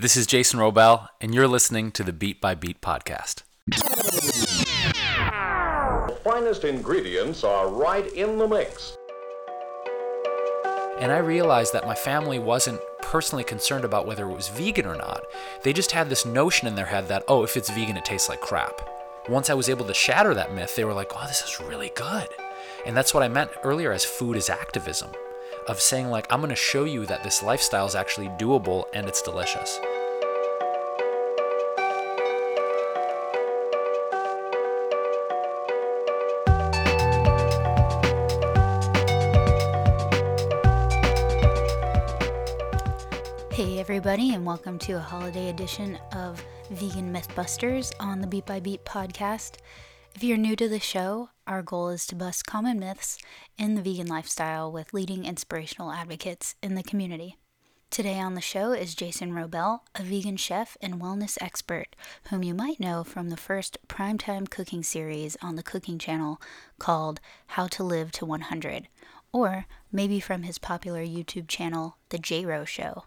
This is Jason Wrobel, and you're listening to the Beat by Beat podcast. The finest ingredients are right in the mix. And I realized that my family wasn't personally concerned about whether it was vegan or not. They just had this notion in their head that, oh, if it's vegan, it tastes like crap. Once I was able to shatter that myth, they were like, oh, this is really good. And that's what I meant earlier as food is activism of saying, like, I'm going to show you that this lifestyle is actually doable and it's delicious. Hey, everybody, and welcome to a holiday edition of Vegan Mythbusters on the Beat by Beat podcast. If you're new to the show, our goal is to bust common myths in the vegan lifestyle with leading inspirational advocates in the community. Today on the show is Jason Wrobel, a vegan chef and wellness expert, whom you might know from the first primetime cooking series on the cooking channel called How to Live to 100, or maybe from his popular YouTube channel, The J Ro Show,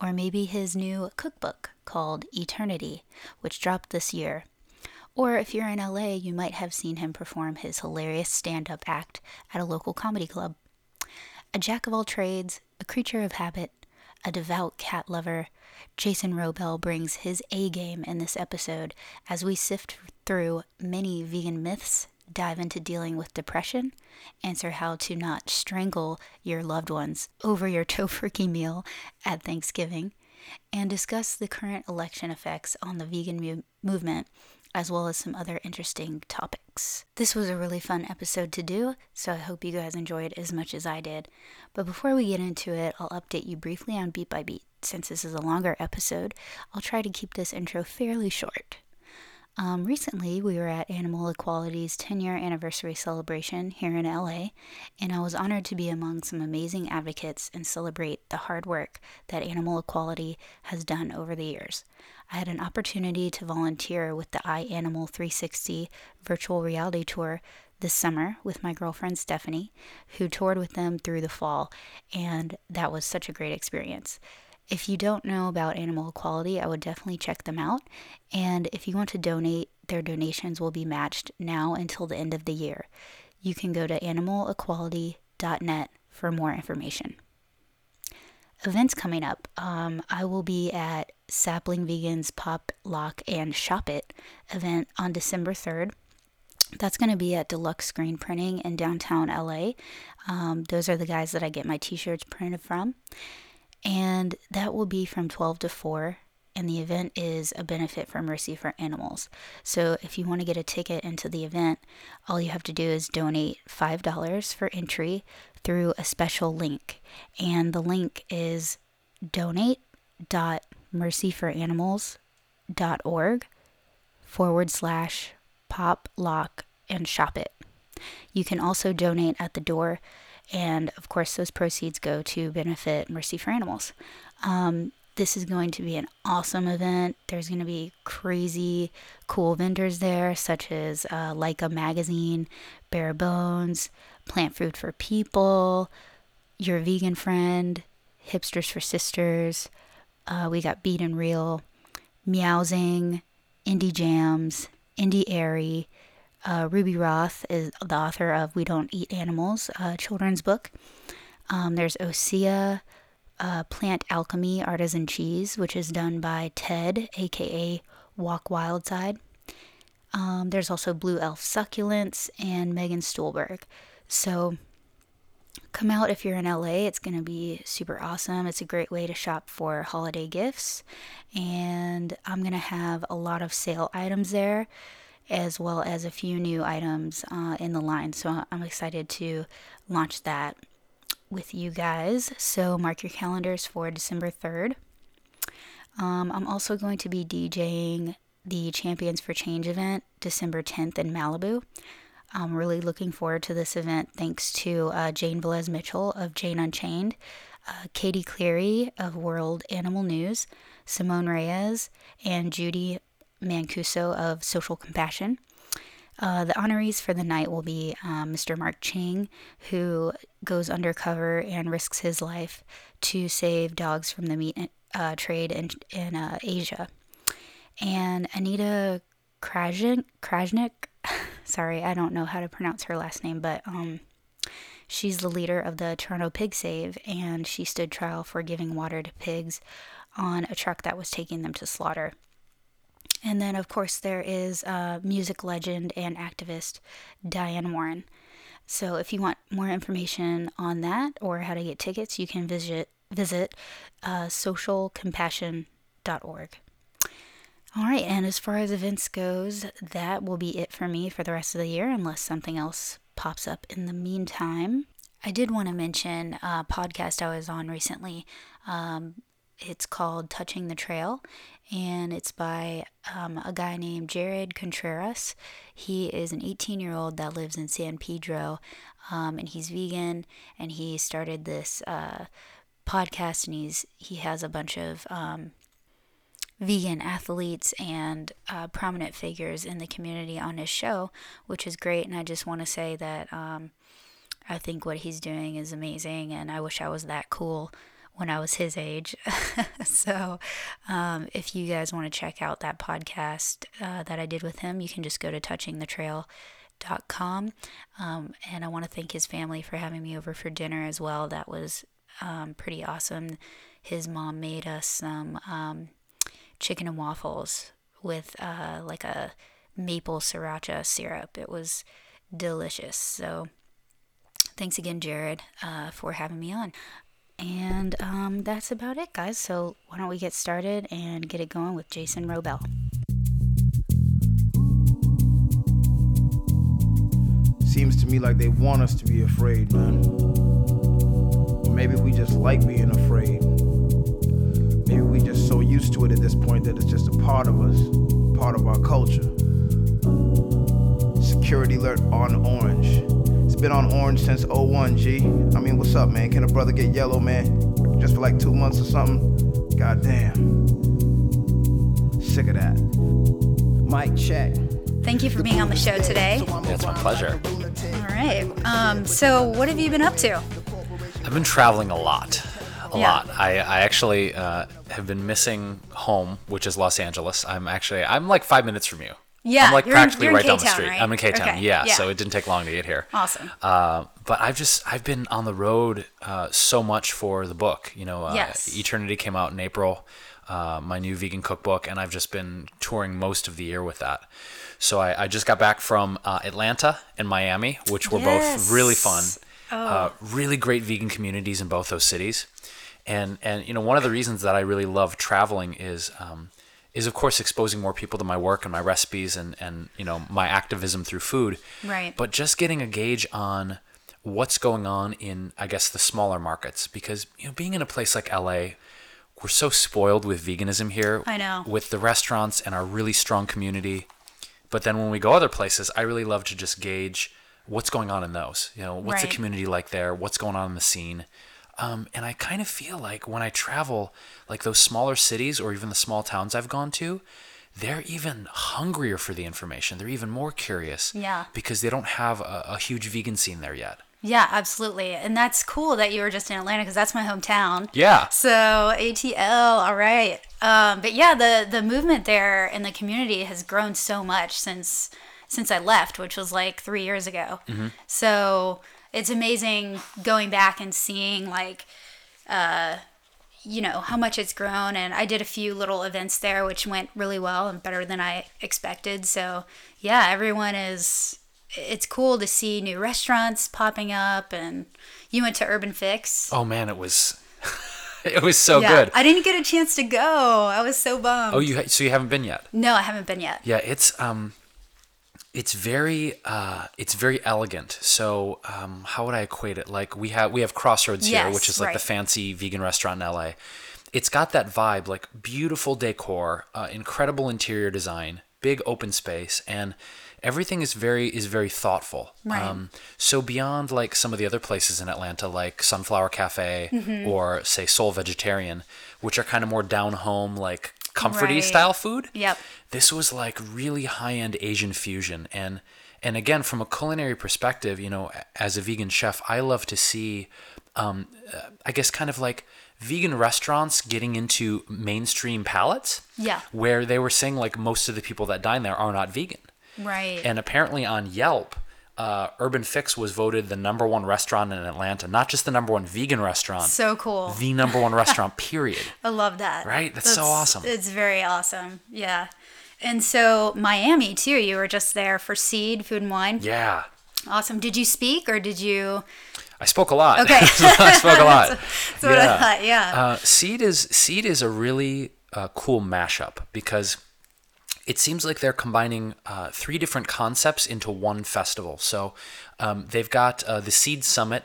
or maybe his new cookbook called Eaternity, which dropped this year. Or if you're in LA, you might have seen him perform his hilarious stand up act at a local comedy club. A jack of all trades, a creature of habit, a devout cat lover, Jason Wrobel brings his A game in this episode as we sift through many vegan myths, dive into dealing with depression, answer how to not strangle your loved ones over your tofurkey meal at Thanksgiving, and discuss the current election effects on the vegan mu- movement as well as some other interesting topics. This was a really fun episode to do, so I hope you guys enjoyed as much as I did. But before we get into it, I'll update you briefly on Beat by Beat. Since this is a longer episode, I'll try to keep this intro fairly short. Um, recently, we were at Animal Equality's 10 year anniversary celebration here in LA, and I was honored to be among some amazing advocates and celebrate the hard work that Animal Equality has done over the years. I had an opportunity to volunteer with the iAnimal 360 virtual reality tour this summer with my girlfriend Stephanie, who toured with them through the fall, and that was such a great experience. If you don't know about Animal Equality, I would definitely check them out. And if you want to donate, their donations will be matched now until the end of the year. You can go to animalequality.net for more information. Events coming up. Um, I will be at Sapling Vegans Pop, Lock, and Shop It event on December 3rd. That's going to be at Deluxe Screen Printing in downtown LA. Um, those are the guys that I get my t shirts printed from and that will be from 12 to 4 and the event is a benefit for Mercy for Animals. So if you want to get a ticket into the event, all you have to do is donate $5 for entry through a special link. And the link is donate.mercyforanimals.org forward slash pop, lock, and shop it. You can also donate at the door and of course, those proceeds go to benefit Mercy for Animals. Um, this is going to be an awesome event. There's going to be crazy cool vendors there, such as uh, LAIKA Magazine, Bare Bones, Plant Food for People, Your Vegan Friend, Hipsters for Sisters. Uh, we got Beat and Real, Meowsing, Indie Jams, Indie Airy, uh, Ruby Roth is the author of We Don't Eat Animals, a children's book. Um, there's Osea, uh, Plant Alchemy Artisan Cheese, which is done by Ted, aka Walk Wildside. Um, there's also Blue Elf Succulents and Megan Stuhlberg. So come out if you're in LA. It's going to be super awesome. It's a great way to shop for holiday gifts. And I'm going to have a lot of sale items there as well as a few new items uh, in the line. So I'm excited to launch that with you guys. So mark your calendars for December 3rd. Um, I'm also going to be DJing the Champions for Change event December 10th in Malibu. I'm really looking forward to this event thanks to uh, Jane Velez Mitchell of Jane Unchained, uh, Katie Cleary of World Animal News, Simone Reyes, and Judy Mancuso of Social Compassion. Uh, the honorees for the night will be um, Mr. Marc Ching, who goes undercover and risks his life to save dogs from the meat uh, trade in in uh, Asia. And Anita Krajnik, Krajnik, sorry, I don't know how to pronounce her last name, but um, she's the leader of the Toronto Pig Save, and she stood trial for giving water to pigs on a truck that was taking them to slaughter. And then, of course, there is uh, music legend and activist Diane Warren. So, if you want more information on that or how to get tickets, you can visit visit uh, socialcompassion.org. All right, and as far as events goes, that will be it for me for the rest of the year, unless something else pops up in the meantime. I did want to mention a podcast I was on recently. Um, it's called Touching the Trail, and it's by um, a guy named Jared Contreras. He is an 18 year old that lives in San Pedro, um, and he's vegan, and he started this uh, podcast, and he's he has a bunch of um, vegan athletes and uh, prominent figures in the community on his show, which is great. And I just want to say that um, I think what he's doing is amazing, and I wish I was that cool when I was his age. so, um, if you guys want to check out that podcast uh, that I did with him, you can just go to touchingthetrail.com. Um, and I want to thank his family for having me over for dinner as well. That was um, pretty awesome. His mom made us some um, chicken and waffles with uh, like a maple sriracha syrup. It was delicious. So, thanks again, Jared, uh, for having me on. And um, that's about it, guys. So why don't we get started and get it going with Jason Wrobel? Seems to me like they want us to be afraid, man. Maybe we just like being afraid. Maybe we just used to it at this point that it's just a part of us, part of our culture. Security alert on orange. It's been on orange since 01, G. I mean, what's up, man? Can a brother get yellow, man? Just for like two months or something? God damn. Sick of that. Mic check. Thank you for being on the show today. It's my pleasure. All right. Um, so, what have you been up to? I've been traveling a lot. A Yeah. lot. I, I actually uh, have been missing home, which is Los Angeles. I'm actually I'm like five minutes from you. Yeah, I'm like you're in- practically in right down the K-Town, street. right? I'm in K Town. Okay, Yeah, yeah. so it didn't take long to get here. Awesome. Uh, but I've just I've been on the road uh, so much for the book. You know, uh, Yes. Eaternity came out in April, uh, my new vegan cookbook, and I've just been touring most of the year with that. So I, I just got back from uh, Atlanta and Miami, which were both really fun. Oh. Uh, really great vegan communities in both those cities, and and you know one of the reasons that I really love traveling is. Um, is of course exposing more people to my work and my recipes and, and you know my activism through food Right. but just getting a gauge on what's going on in I guess the smaller markets because you know being in a place like LA we're so spoiled with veganism here I know. with the restaurants and our really strong community but then when we go other places I really love to just gauge what's going on in those you know what's Right. the community like there what's going on in the scene um, and I kind of feel like when I travel, like those smaller cities or even the small towns I've gone to, they're even hungrier for the information. They're even more curious. Yeah. Because they don't have a, a huge vegan scene there yet. Yeah, absolutely. And that's cool that you were just in Atlanta because that's my hometown. Yeah. So ATL, all right. Um, but yeah, the the movement there in the community has grown so much since since I left, which was like three years ago. So it's amazing going back and seeing like uh, you know how much it's grown. And i did a few little events there which went really well and better than i expected. So yeah everyone is it's cool to see new restaurants popping up. And you went to Herban Fix. Oh man, it was it was so yeah good. i didn't get a chance to go. I was so bummed. Oh, you ha- so you haven't been yet? no i haven't been yet. Yeah, it's um, it's very uh, it's very elegant. So um, how would I equate it? Like we have we have Crossroads here, which is like the fancy vegan restaurant in LA. It's got that vibe, like beautiful decor, uh, incredible interior design, big open space, and everything is very is very thoughtful. Right. Um, so beyond like some of the other places in Atlanta, like Sunflower Cafe Mm-hmm. or say Soul Vegetarian, which are kind of more down home, like comforty Right. style food Yep. this was like really high-end asian fusion and and again from a culinary perspective you know as a vegan chef i love to see um, uh, i guess kind of like vegan restaurants getting into mainstream palates. Yeah. Where they were saying like most of the people that dine there are not vegan. Right. And apparently on Yelp, uh, Herban Fix was voted the number one restaurant in Atlanta, not just the number one vegan restaurant, so cool. the number one restaurant, period. I love that. Right? That's so awesome. It's very awesome. Yeah. And so Miami too. You were just there for Seed Food and Wine. Yeah. Awesome. Did you speak or did you? I spoke a lot. Okay. I spoke a lot. That's what I thought. Yeah. Uh, Seed is Seed is a really uh, cool mashup because it seems like they're combining uh, three different concepts into one festival. So um, they've got uh, the Seed Summit,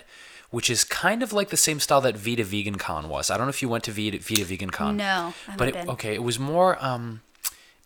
which is kind of like the same style that Vida Vegan Con was. I don't know if you went to Vida, Vida Vegan Con. No, I but it, been. okay, it was more. Um,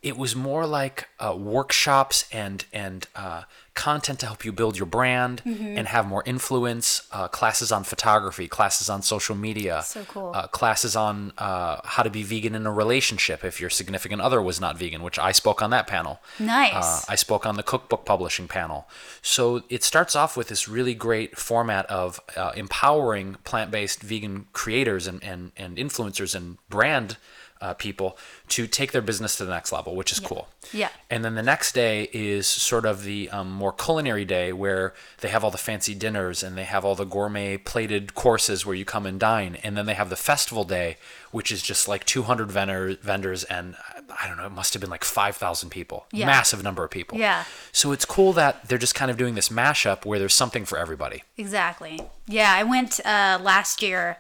it was more like uh, workshops and and uh, content to help you build your brand Mm-hmm. and have more influence. Uh, classes on photography, classes on social media, So cool. uh, classes on uh, how to be vegan in a relationship if your significant other was not vegan, which I spoke on that panel. Nice. Uh, I spoke on the cookbook publishing panel. So it starts off with this really great format of uh, empowering plant based vegan creators and, and, and influencers and brand uh, people to take their business to the next level, which is cool. Yeah. And then the next day is sort of the um, more culinary day where they have all the fancy dinners and they have all the gourmet plated courses where you come and dine. And then they have the festival day, which is just like 200 vendor, vendors and I don't know, it must have been like 5,000 people. Yeah. Massive number of people. Yeah. So it's cool that they're just kind of doing this mashup where there's something for everybody. Exactly. Yeah, I went uh, last year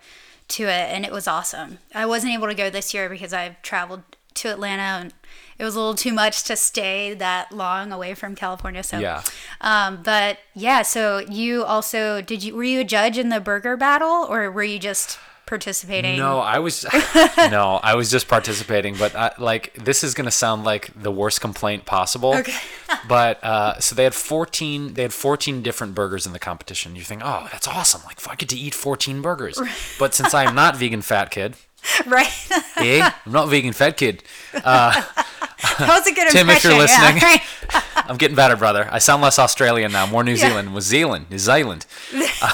to it and it was awesome. I wasn't able to go this year because I've traveled to Atlanta and it was a little too much to stay that long away from California. So Yeah. Um, but yeah, so you also did you were you a judge in the burger battle or were you just participating? No, I was no, I was just participating. But I, like, this is gonna sound like the worst complaint possible. Okay. but uh, so they had fourteen. They had fourteen different burgers in the competition. You think, oh, that's awesome! Like, I get to eat fourteen burgers. But since I am not vegan fat kid, right. eh? I'm not vegan fat kid. that was a good Tim, if you're yeah, listening, right. I'm getting better, brother. I sound less Australian now, more New Zealand. Was Zealand, New Zealand.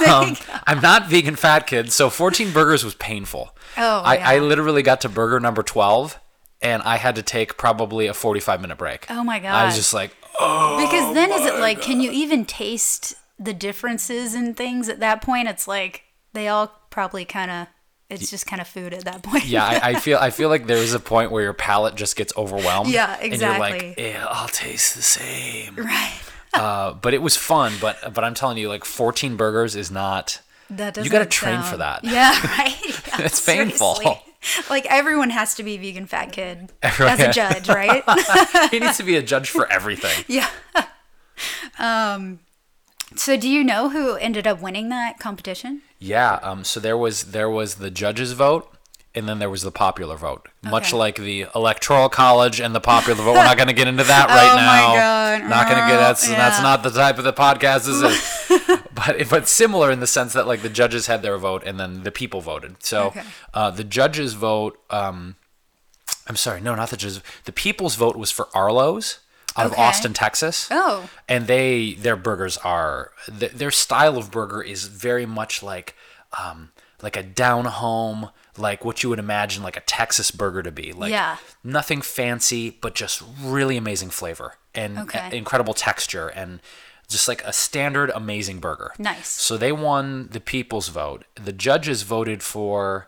Um, I'm not vegan fat kid, so 14 burgers was painful. Oh, I, yeah. I literally got to burger number 12, and I had to take probably a 45 minute break. Oh my god! I was just like, oh. Because then is it like can you even taste the differences in things at that point? It's like they all probably kind of it's just kind of food at that point. yeah, I, I feel I feel like there is a point where your palate just gets overwhelmed. Yeah, And you're like, exactly. yeah, I'll taste the same. right. Uh, but it was fun. But but I'm telling you, like 14 burgers is not. That doesn't You gotta train for that. Yeah, right. Yeah, It's painful. Like everyone has to be vegan fat kid Everyone- as a judge, right? he needs to be a judge for everything. yeah. Um so do you know who ended up winning that competition? Yeah. Um. So there was there was the judges' vote, and then there was the popular vote. Much like the electoral college and the popular vote. We're not going to get into that right Oh my now. God, Not going to get that's that's not the type of the podcast this is. but but similar in the sense that like the judges had their vote and then the people voted. So Okay. uh, the judges' vote. Um, I'm sorry, no, not the judges. The people's vote was for Arlo's out of Austin, Texas Oh. and they their burgers are th- their style of burger is very much like um like a down home like what you would imagine like a Texas burger to be like Yeah. nothing fancy but just really amazing flavor and Okay. a- incredible texture and just like a standard amazing burger Nice. so they won the people's vote the judges voted for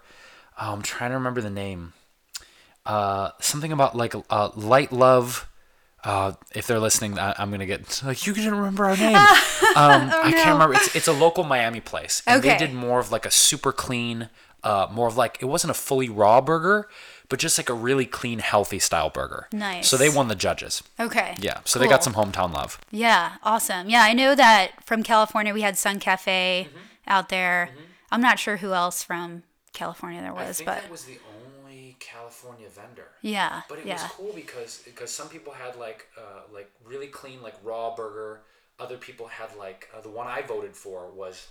oh, I'm trying to remember the name uh something about like uh light love uh, if they're listening, I, I'm gonna get like you can remember our name. Um, I can't remember. It's, it's a local Miami place, and they Oh, did more of like a super clean, uh, more of like it wasn't a fully raw burger, but just like a really clean, healthy style burger. Nice. So they won the judges. Okay. Yeah. So they got some hometown love. Yeah, awesome. Yeah, I know that from California we had Sun Cafe Mm-hmm. out there. I'm not sure who else from California there was, but was the only California vendor. yeah, But it yeah. was cool because because some people had like uh, like really clean like raw burger. Other people had like uh, the one I voted for was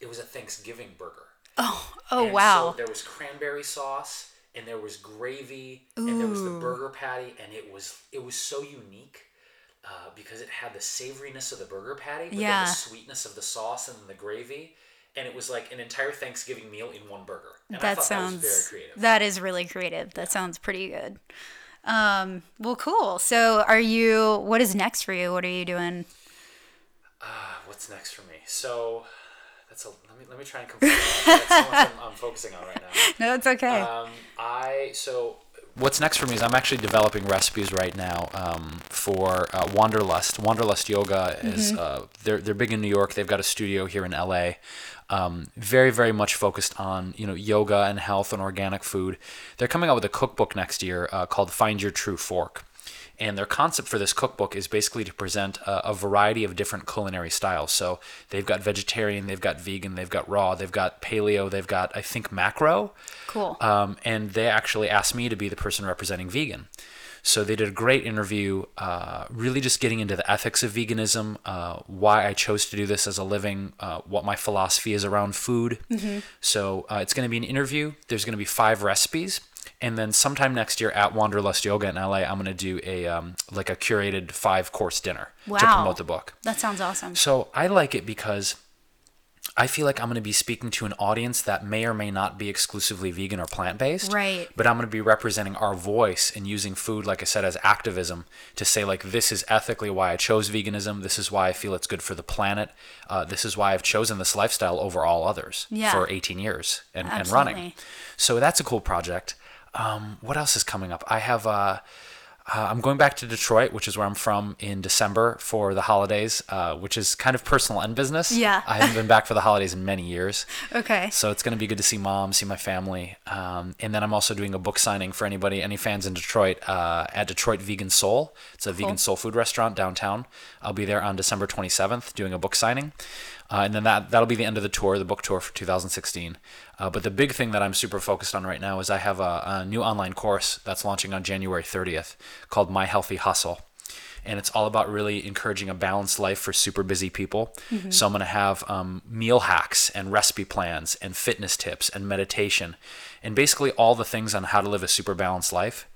it was a Thanksgiving burger. Oh And wow. So there was cranberry sauce and there was gravy and there was the burger patty and it was it was so unique. Uh, because it had the savoriness of the burger patty, but then Yeah. the sweetness of the sauce and the gravy, and it was like an entire Thanksgiving meal in one burger. And I that thought sounds that was very creative. that is really creative. That sounds pretty good. Um, well, cool. So, are you? What is next for you? What are you doing? What's next for me? So that's a let me let me try and complete that. That's so much I'm, I'm focusing on right now. No, it's okay. Um, I so what's next for me is I'm actually developing recipes right now um, for uh, Wanderlust. Wanderlust Yoga is uh, they're they're big in New York. They've got a studio here in LA. Um, very very much focused on you know yoga and health and organic food. They're coming out with a cookbook next year uh, called Find Your True Fork. And their concept for this cookbook is basically to present a, a variety of different culinary styles. So they've got vegetarian, they've got vegan, they've got raw, they've got paleo, they've got I think macro. cool. Um, and they actually asked me to be the person representing vegan. So they did a great interview, uh, really just getting into the ethics of veganism, uh, why I chose to do this as a living, uh, what my philosophy is around food. So uh, it's going to be an interview. There's going to be five recipes. And then sometime next year at Wanderlust Yoga in LA, I'm going to do a um, like a curated five course dinner to promote the book. that sounds awesome. So I like it because I feel like I'm going to be speaking to an audience that may or may not be exclusively vegan or plant based. Right. But I'm going to be representing our voice and using food, like I said, as activism to say, like, this is ethically why I chose veganism. This is why I feel it's good for the planet. Uh, this is why I've chosen this lifestyle over all others Yeah. for 18 years and, and running. Absolutely. So that's a cool project. Um, what else is coming up? I have. Uh, uh, I'm going back to Detroit, which is where I'm from, in December for the holidays, uh, which is kind of personal and business. Yeah. I haven't been back for the holidays in many years. Okay. So it's going to be good to see mom, see my family. Um, and then I'm also doing a book signing for anybody, any fans in Detroit, uh, at Detroit Vegan Soul. It's a vegan soul food restaurant downtown. I'll be there on December 27th doing a book signing. Uh, and then that, that'll be the end of the tour, the book tour for 2016. Uh, but the big thing that I'm super focused on right now is I have a, a new online course that's launching on January 30th called My Healthy Hustle and it's all about really encouraging a balanced life for super busy people. So I'm going to have um, meal hacks and recipe plans and fitness tips and meditation, and basically all the things on how to live a super balanced life.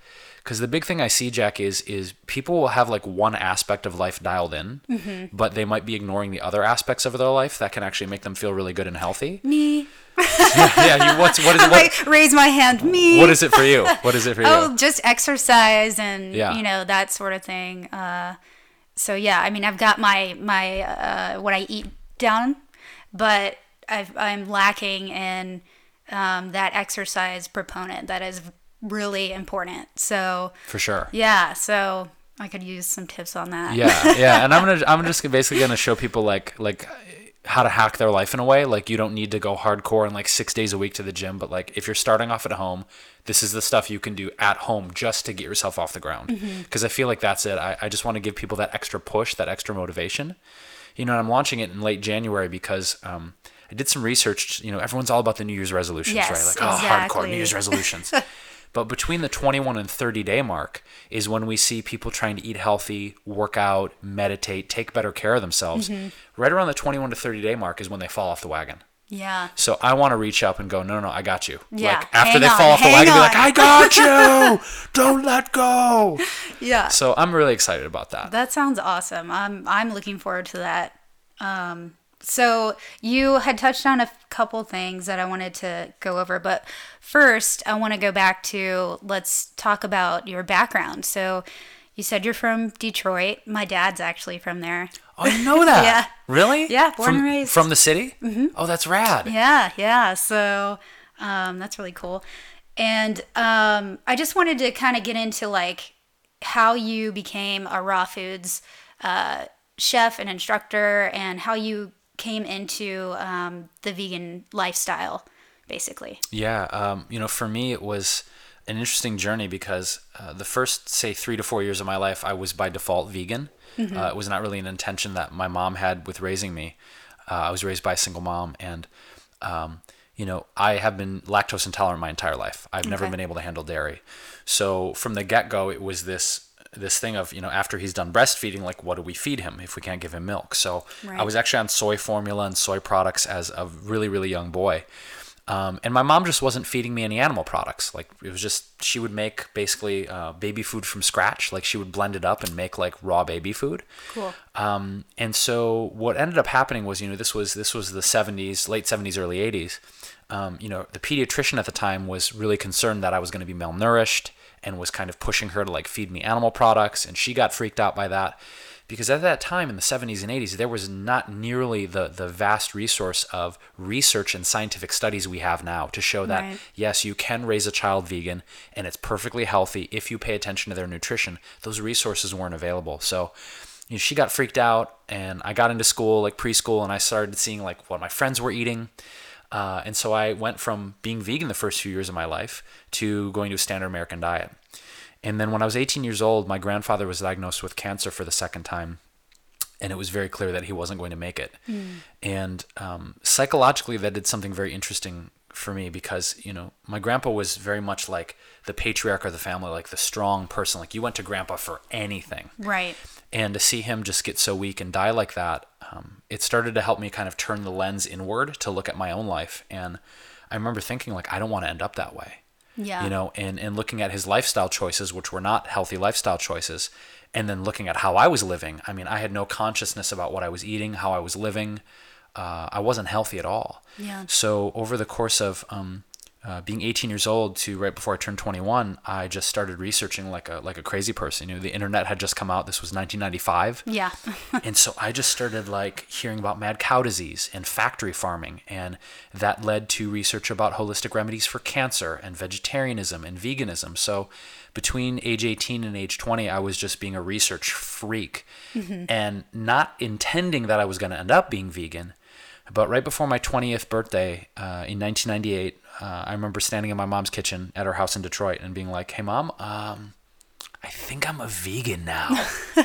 Because the big thing I see, Jack, is is people will have like one aspect of life dialed in, but they might be ignoring the other aspects of their life that can actually make them feel really good and healthy. Me. yeah, you, what's what is what, raise my hand. Me. what is it for you? What is it for you? Oh, just exercise and Yeah. you know that sort of thing. Uh, so yeah, I mean, I've got my my uh, what I eat down, but I've, I'm lacking in um, that exercise proponent that is really important. So for sure. yeah, so I could use some tips on that. Yeah, yeah, and I'm gonna I'm just basically gonna show people like like how to hack their life in a way. Like you don't need to go hardcore and like six days a week to the gym, but like if you're starting off at home, this is the stuff you can do at home just to get yourself off the ground. Because I feel like that's it. I, I just want to give people that extra push, that extra motivation. You know, and I'm launching it in late January because um, I did some research. You know, everyone's all about the New Year's resolutions, Yes, right? Like, oh, hardcore. New Year's resolutions. But between the 21 and 30 day mark is when we see people trying to eat healthy, work out, meditate, take better care of themselves. Mm-hmm. Right around the 21 to 30 day mark is when they fall off the wagon. Yeah. So I want to reach up and go, no, no, no, I got you. Yeah, Like after hang they on, fall off the wagon, be like. I got you. Don't let go. Yeah. So I'm really excited about that. That sounds awesome. I'm I'm looking forward to that. Um, so you had touched on a couple things that I wanted to go over, but first I want to go back to let's talk about your background. So you said you're from Detroit. My dad's actually from there. Oh, I know that. Yeah. Really? Yeah, born from, and raised. From the city? Mm-hmm. Oh, that's rad. Yeah, yeah. So um, that's really cool. And um, I just wanted to kind of get into like how you became a raw foods uh, chef and instructor, and how you came into um, the vegan lifestyle, basically. Yeah, um, you know, for me, it was an interesting journey because uh, the first, say, three to four years of my life, I was by default vegan. Uh, it was not really an intention that my mom had with raising me. Uh, I was raised by a single mom, and um, you know, I have been lactose intolerant my entire life. I've never been able to handle dairy. So from the get go, it was this this thing of you know after he's done breastfeeding, like what do we feed him if we can't give him milk? So I was actually on soy formula and soy products as a really really young boy. Um, and my mom just wasn't feeding me any animal products. Like it was just she would make basically uh, baby food from scratch. Like she would blend it up and make like raw baby food. Cool. Um, and so what ended up happening was, you know, this was this was the 70s, late 70s, early 80s. Um, you know, the pediatrician at the time was really concerned that I was going to be malnourished and was kind of pushing her to like feed me animal products, and she got freaked out by that. Because at that time in the 70s and 80s there was not nearly the the vast resource of research and scientific studies we have now to show that Right. yes you can raise a child vegan and it's perfectly healthy if you pay attention to their nutrition. Those resources weren't available. So you know, she got freaked out and i got into school like preschool and i started seeing like what my friends were eating uh, and so i went from being vegan the first few years of my life to going to a standard american diet and then when I was 18 years old, my grandfather was diagnosed with cancer for the second time. And it was very clear that he wasn't going to make it. And um, psychologically, that did something very interesting for me because, you know, my grandpa was very much like the patriarch of the family, like the strong person. Like you went to grandpa for anything. Right. And to see him just get so weak and die like that, um, it started to help me kind of turn the lens inward to look at my own life. And I remember thinking, like, I don't want to end up that way Yeah. you know and and looking at his lifestyle choices which were not healthy lifestyle choices and then looking at how i was living i mean i had no consciousness about what i was eating how i was living uh, i wasn't healthy at all Yeah. so over the course of um, uh, being 18 years old to right before I turned 21, I just started researching like a like a crazy person. You know, the internet had just come out. This was 1995 Yeah. and so I just started like hearing about mad cow disease and factory farming, and that led to research about holistic remedies for cancer and vegetarianism and veganism. So between age 18 and age 20, I was just being a research freak and not intending that I was going to end up being vegan. But right before my 20th birthday uh, in 1998, uh, I remember standing in my mom's kitchen at her house in Detroit and being like, "Hey, mom, um, I think I'm a vegan now."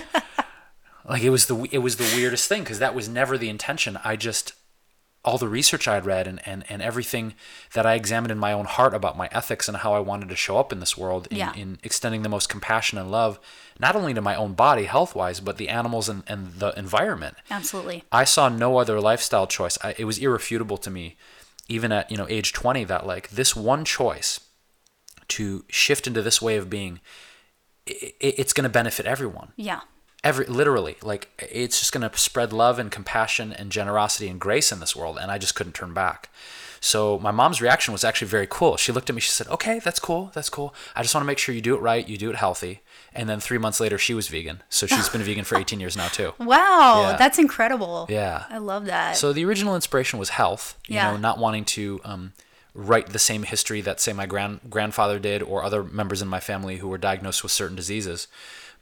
like it was the it was the weirdest thing because that was never the intention. I just all the research I had read and, and, and everything that I examined in my own heart about my ethics and how I wanted to show up in this world in, Yeah. in extending the most compassion and love, not only to my own body health wise, but the animals and, and the environment. Absolutely. I saw no other lifestyle choice. I, it was irrefutable to me, even at you know age 20, that like this one choice to shift into this way of being, i i- it's going to benefit everyone. Yeah. every literally like it's just going to spread love and compassion and generosity and grace in this world and i just couldn't turn back. So my mom's reaction was actually very cool. She looked at me she said okay that's cool that's cool. I just want to make sure you do it right you do it healthy and then three months later she was vegan so she's been vegan for 18 years now too Wow. Yeah. That's incredible. yeah I love that. so the original inspiration was health, you Yeah. know, not wanting to um, write the same history that say my grand grandfather did or other members in my family who were diagnosed with certain diseases.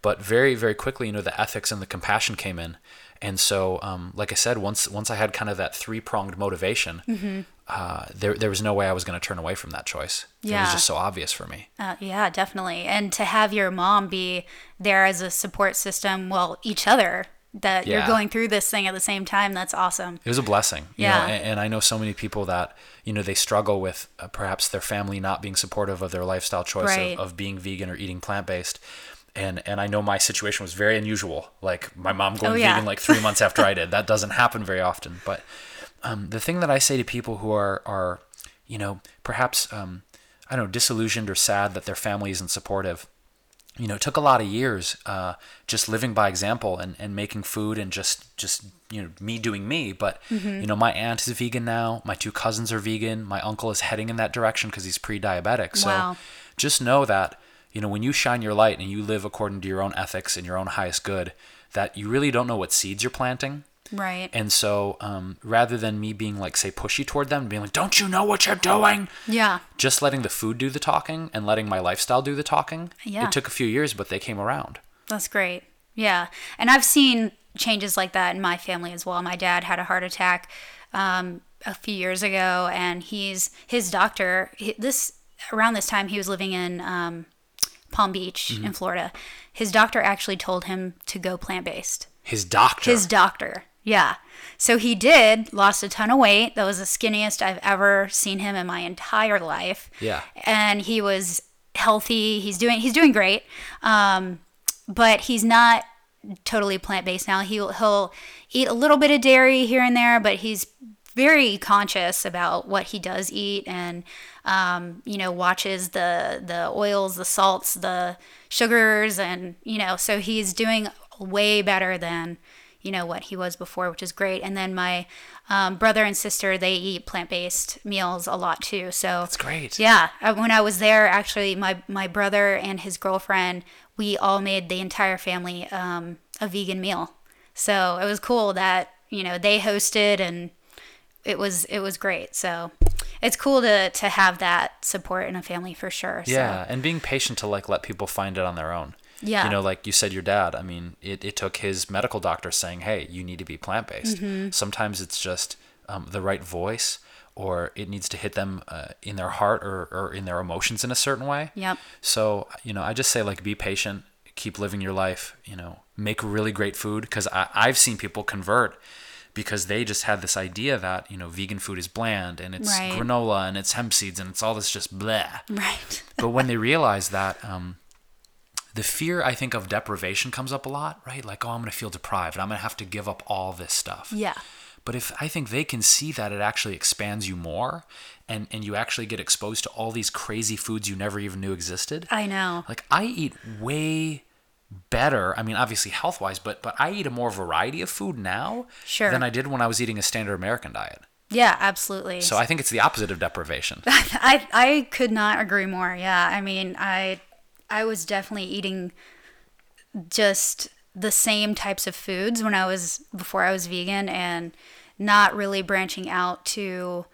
But very very quickly, you know, the ethics and the compassion came in, and so um, like I said, once once I had kind of that three pronged motivation, Mm-hmm. Uh, there there was no way I was going to turn away from that choice. It was just so obvious for me. Uh, yeah, definitely. And to have your mom be there as a support system, well, each other, that you're going through this thing at the same time, that's awesome. It was a blessing. You Yeah. Know, and, and I know so many people that, you know, they struggle with uh, perhaps their family not being supportive of their lifestyle choice Right. of, of being vegan or eating plant based. And, and I know my situation was very unusual. Like my mom going Oh, yeah. vegan like three months after I did. That doesn't happen very often. But um, the thing that I say to people who are, are you know, perhaps, um, I don't know, disillusioned or sad that their family isn't supportive, you know, it took a lot of years uh, just living by example and, and making food and just just you know me doing me. But Mm-hmm. you know, my aunt is vegan now. My two cousins are vegan. My uncle is heading in that direction because he's pre-diabetic. So Wow. just know that you know when you shine your light and you live according to your own ethics and your own highest good, that you really don't know what seeds you're planting. Right. And so, um, rather than me being like, say, pushy toward them, being like, "Don't you know what you're doing?" yeah. just letting the food do the talking and letting my lifestyle do the talking. Yeah. It took a few years, but they came around. That's great. Yeah. And I've seen changes like that in my family as well. My dad had a heart attack um, a few years ago, and he's his doctor. He, this around this time, he was living in um, Palm Beach Mm-hmm. in Florida. His doctor actually told him to go plant based. His doctor. His doctor. Yeah. So he did, lost a ton of weight. That was the skinniest I've ever seen him in my entire life. Yeah. And he was healthy. He's doing he's doing great. Um, but he's not totally plant based now. He'll he'll eat a little bit of dairy here and there, but he's very conscious about what he does eat and um, you know watches the the oils the salts the sugars and you know so he's doing way better than you know what he was before which is great and then my um, brother and sister they eat plant-based meals a lot too so That's great. yeah uh, when i was there actually my my brother and his girlfriend we all made the entire family um, a vegan meal so it was cool that you know they hosted and it was it was great so it's cool to to have that support in a family for sure so. Yeah, and being patient to like let people find it on their own. Yeah. You know, like you said, your dad. I mean, it, it took his medical doctor saying, "Hey, you need to be plant based." Mm-hmm. Sometimes it's just um, the right voice, or it needs to hit them uh, in their heart or, or in their emotions in a certain way. Yep. So you know, I just say like, be patient, keep living your life. You know, make really great food because I've seen people convert because they just had this idea that you know vegan food is bland and it's Right. granola and it's hemp seeds and it's all this just blah right but when they realize that um, the fear i think of deprivation comes up a lot right? Like oh i'm going to feel deprived. I'm going to have to give up all this stuff. Yeah. But if i think they can see that it actually expands you more and and you actually get exposed to all these crazy foods you never even knew existed. I know. Like i eat way better i mean obviously health wise but but i eat a more variety of food now Sure. than i did when i was eating a standard american diet. Yeah absolutely. So i think it's the opposite of deprivation. I I could not agree more. Yeah, I mean, I I was definitely eating just the same types of foods when I was before I was vegan and not really branching out to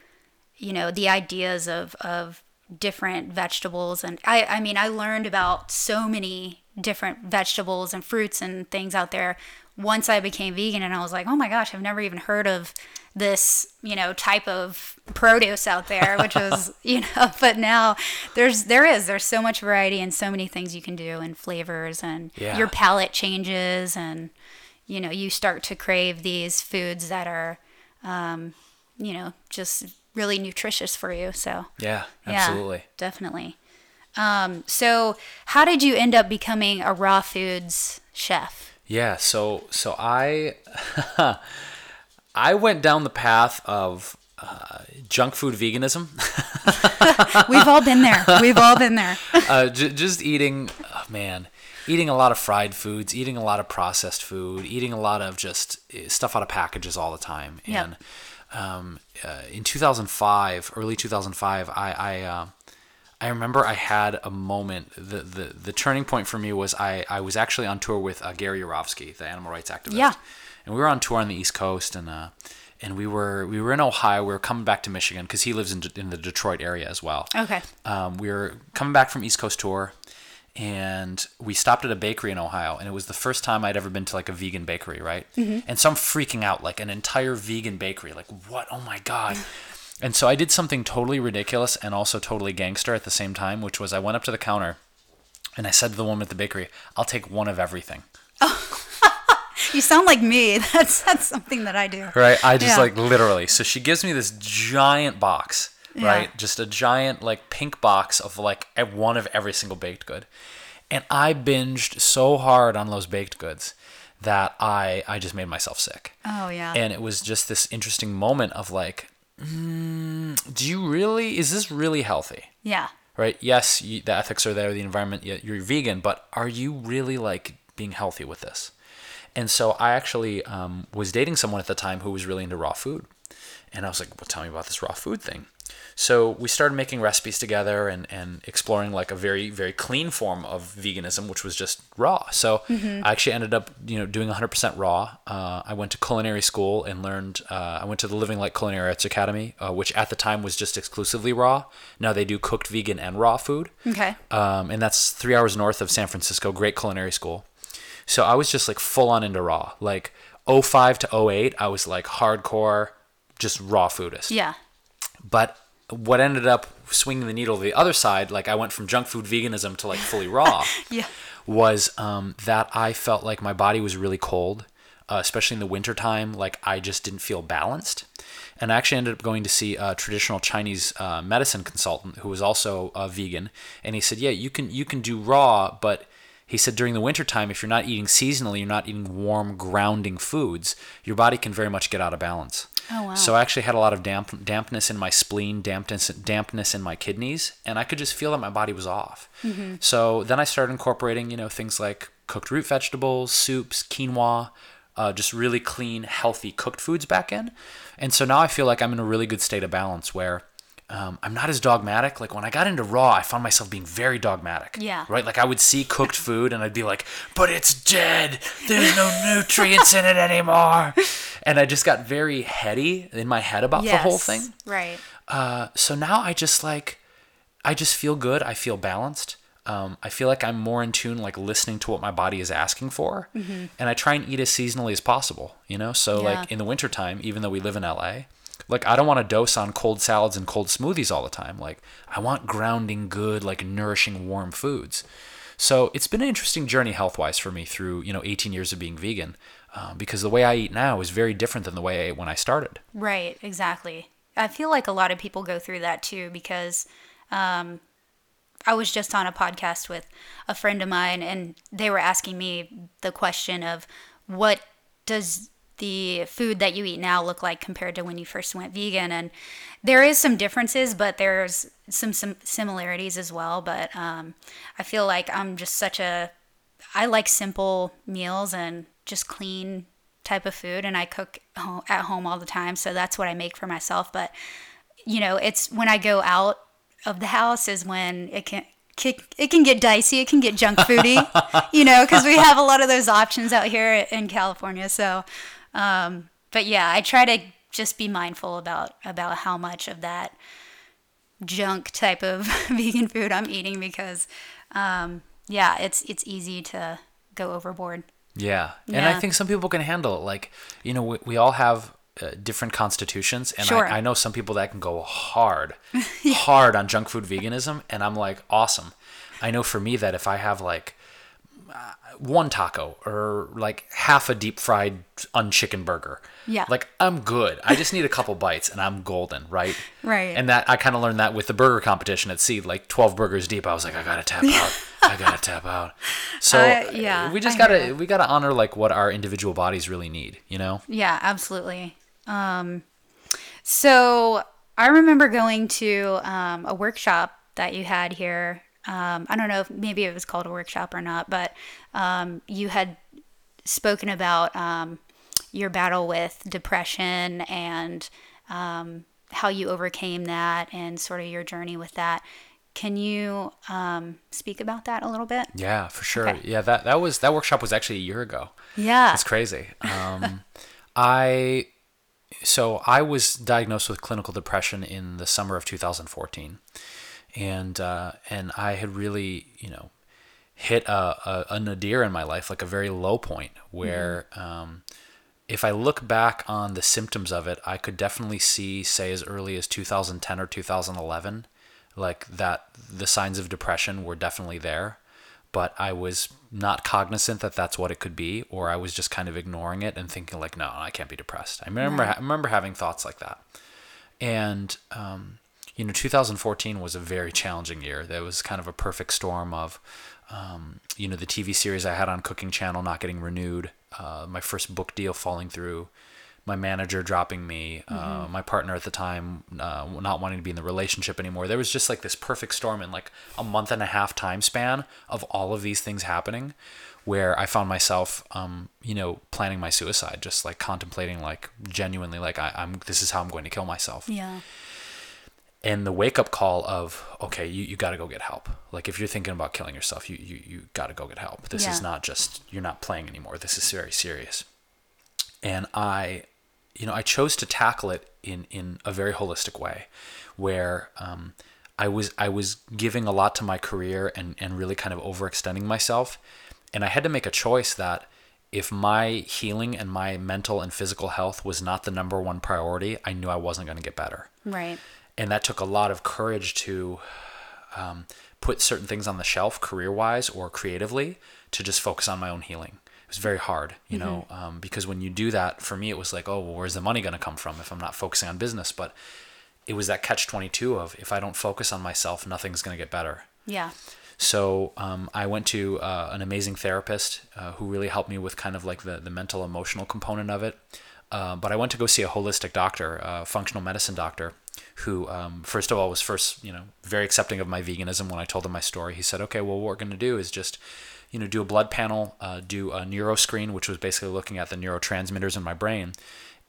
you know the ideas of of different vegetables. And I I mean I learned about so many different vegetables and fruits and things out there once I became vegan and I was like, "Oh my gosh, I've never even heard of this, you know, type of produce out there," which was, you know, but now there's there is there's so much variety and so many things you can do and flavors and Yeah. your palate changes and you know, you start to crave these foods that are um, you know, just really nutritious for you. So, yeah absolutely yeah, definitely. Um, so, how did you end up becoming a raw foods chef? Yeah, so so I I went down the path of uh, junk food veganism, We've all been there. We've all been there. uh, j- just eating, oh man, eating a lot of fried foods, eating a lot of processed food, eating a lot of just uh, stuff out of packages all the time. Yep. And um, uh, in 2005, early 2005, I I, uh, I remember I had a moment. The, the the turning point for me was I I was actually on tour with uh, Gary Yourofsky, the animal rights activist. Yeah. And we were on tour on the East Coast, and uh, and we were we were in Ohio. We were coming back to Michigan because he lives in in the Detroit area as well Okay. um, we were coming back from East Coast tour, and we stopped at a bakery in Ohio, and it was the first time I'd ever been to like a vegan bakery, right? And so I'm freaking out, like an entire vegan bakery, like what? Oh my god! And so I did something totally ridiculous and also totally gangster at the same time, which was I went up to the counter, and I said to the woman at the bakery, "I'll take one of everything." You sound like me. That's that's something that I do. right i just Yeah. like literally so she gives me this giant box Yeah. right just a giant like pink box of like one of every single baked good and i binged so hard on those baked goods that i i just made myself sick Oh yeah. and it was just this interesting moment of like mm, do you really is this really healthy? Yeah. right? Yes you, the ethics are there the environment you're vegan but are you really like being healthy with this? And so i actually um, was dating someone at the time who was really into raw food. And i was like well tell me about this raw food thing so we started making recipes together and, and exploring like a very very clean form of veganism which was just raw so i actually ended up you know doing 100% raw uh, i went to culinary school and learned uh, i went to the Living Light culinary arts academy uh, which at the time was just exclusively raw now they do cooked vegan and raw food Okay. um, and that's three hours north of San Francisco. Great culinary school. So I was just like full on into raw. Like 05 to 08, I was like hardcore, just raw foodist. Yeah. But what ended up swinging the needle to the other side, like I went from junk food veganism to like fully raw, Yeah. was um, that I felt like my body was really cold, uh, especially in the wintertime. Like I just didn't feel balanced. And I actually ended up going to see a traditional Chinese uh, medicine consultant who was also a vegan. And he said, Yeah, you can, you can do raw, but he said during the wintertime, if you're not eating seasonally, you're not eating warm, grounding foods, your body can very much get out of balance. Oh, wow. So I actually had a lot of damp, dampness in my spleen, dampness, dampness in my kidneys, and I could just feel that my body was off. Mm-hmm. So then I started incorporating, you know, things like cooked root vegetables, soups, quinoa, uh, just really clean, healthy cooked foods back in. And so now I feel like I'm in a really good state of balance where um, I'm not as dogmatic. Like when I got into raw, I found myself being very dogmatic. Yeah. Right? Like I would see cooked food and I'd be like, but it's dead. There's no nutrients in it anymore. And I just got very heady in my head about the whole thing. Right. Uh, so now I just like, I just feel good. I feel balanced. Um, I feel like I'm more in tune, like listening to what my body is asking for. And I try and eat as seasonally as possible, you know? So, Mm-hmm. Yeah. like in the wintertime, even though we live in LA, like I don't want to dose on cold salads and cold smoothies all the time. Like I want grounding, good, like nourishing, warm foods. So it's been an interesting journey health wise for me through, you know, 18 years of being vegan. Um, because the way I eat now is very different than the way I ate when I started. Right, exactly. I feel like a lot of people go through that too because um, I was just on a podcast with a friend of mine and they were asking me the question of what does the food that you eat now look like compared to when you first went vegan and there is some differences but there's some, some similarities as well but um, i feel like i'm just such a I like simple meals and just clean type of food, and I cook at home all the time. So that's what I make for myself. But you know, it's when I go out of the house is when it can. It can get dicey. It can get junk foody, you know, because we have a lot of those options out here in California. So, um, but yeah, I try to just be mindful about about how much of that junk type of vegan food I'm eating because, um, yeah, it's it's easy to go overboard. Yeah. And I think some people can handle it. Like, you know, we, we all have uh, different constitutions. And Sure. I, I know some people that can go hard, hard on junk food veganism. And I'm like, awesome. I know for me that if I have like one taco or like half a deep fried unchicken burger, Yeah. like I'm good. I just need a couple bites and I'm golden, right? Right. And that I kind of learned that with the burger competition at Seed, like 12 burgers deep. I was like, I gotta tap out. I gotta tap out. So Uh, yeah, we just gotta we gotta honor like what our individual bodies really need. You know? Yeah, absolutely. Um, so I remember going to um, a workshop that you had here. Um, I don't know if maybe it was called a workshop or not, but um, you had spoken about um, your battle with depression and um, how you overcame that and sort of your journey with that. Can you um, speak about that a little bit? Yeah, for sure. Okay. Yeah, that that was that workshop was actually a year ago. Yeah. It's crazy. Um, I so I was diagnosed with clinical depression in the summer of 2014, and uh, and I had really you know hit a, a, a nadir in my life, like a very low point where. Um, if I look back on the symptoms of it, I could definitely see, say, as early as 2010 or 2011, like that the signs of depression were definitely there, but I was not cognizant that that's what it could be, or I was just kind of ignoring it and thinking like, no, I can't be depressed. I remember, I remember having thoughts like that, and um, you know, 2014 was a very challenging year. That was kind of a perfect storm of, um, you know, the TV series I had on Cooking Channel not getting renewed, uh, my first book deal falling through, my manager dropping me, uh, my partner at the time uh, not wanting to be in the relationship anymore. There was just like this perfect storm in like a month and a half time span of all of these things happening, where I found myself, um, you know, planning my suicide, just like contemplating, like genuinely, like I, I'm this is how I'm going to kill myself Yeah. And the wake up call of okay you, you got to go get help. Like if you're thinking about killing yourself you you, you got to go get help. This is not just you're not playing anymore. This is very serious. And i you know i chose to tackle it in in a very holistic way where um, i was i was giving a lot to my career and and really kind of overextending myself. And i had to make a choice that if my healing and my mental and physical health was not the number one priority i knew i wasn't going to get better. Right. And that took a lot of courage to um, put certain things on the shelf career wise or creatively to just focus on my own healing. It was very hard you know um, because when you do that for me it was like oh well where's the money going to come from if i'm not focusing on business? But it was that catch 22 of if i don't focus on myself nothing's going to get better. Yeah. so um, I went to uh, an amazing therapist uh, who really helped me with kind of like the, the mental emotional component of it. Uh, but I went to go see a holistic doctor, a functional medicine doctor, who um, first of all was first you know very accepting of my veganism when I told him my story. He said, okay, well what we're going to do is just you know do a blood panel, uh, do a neuro screen, which was basically looking at the neurotransmitters in my brain.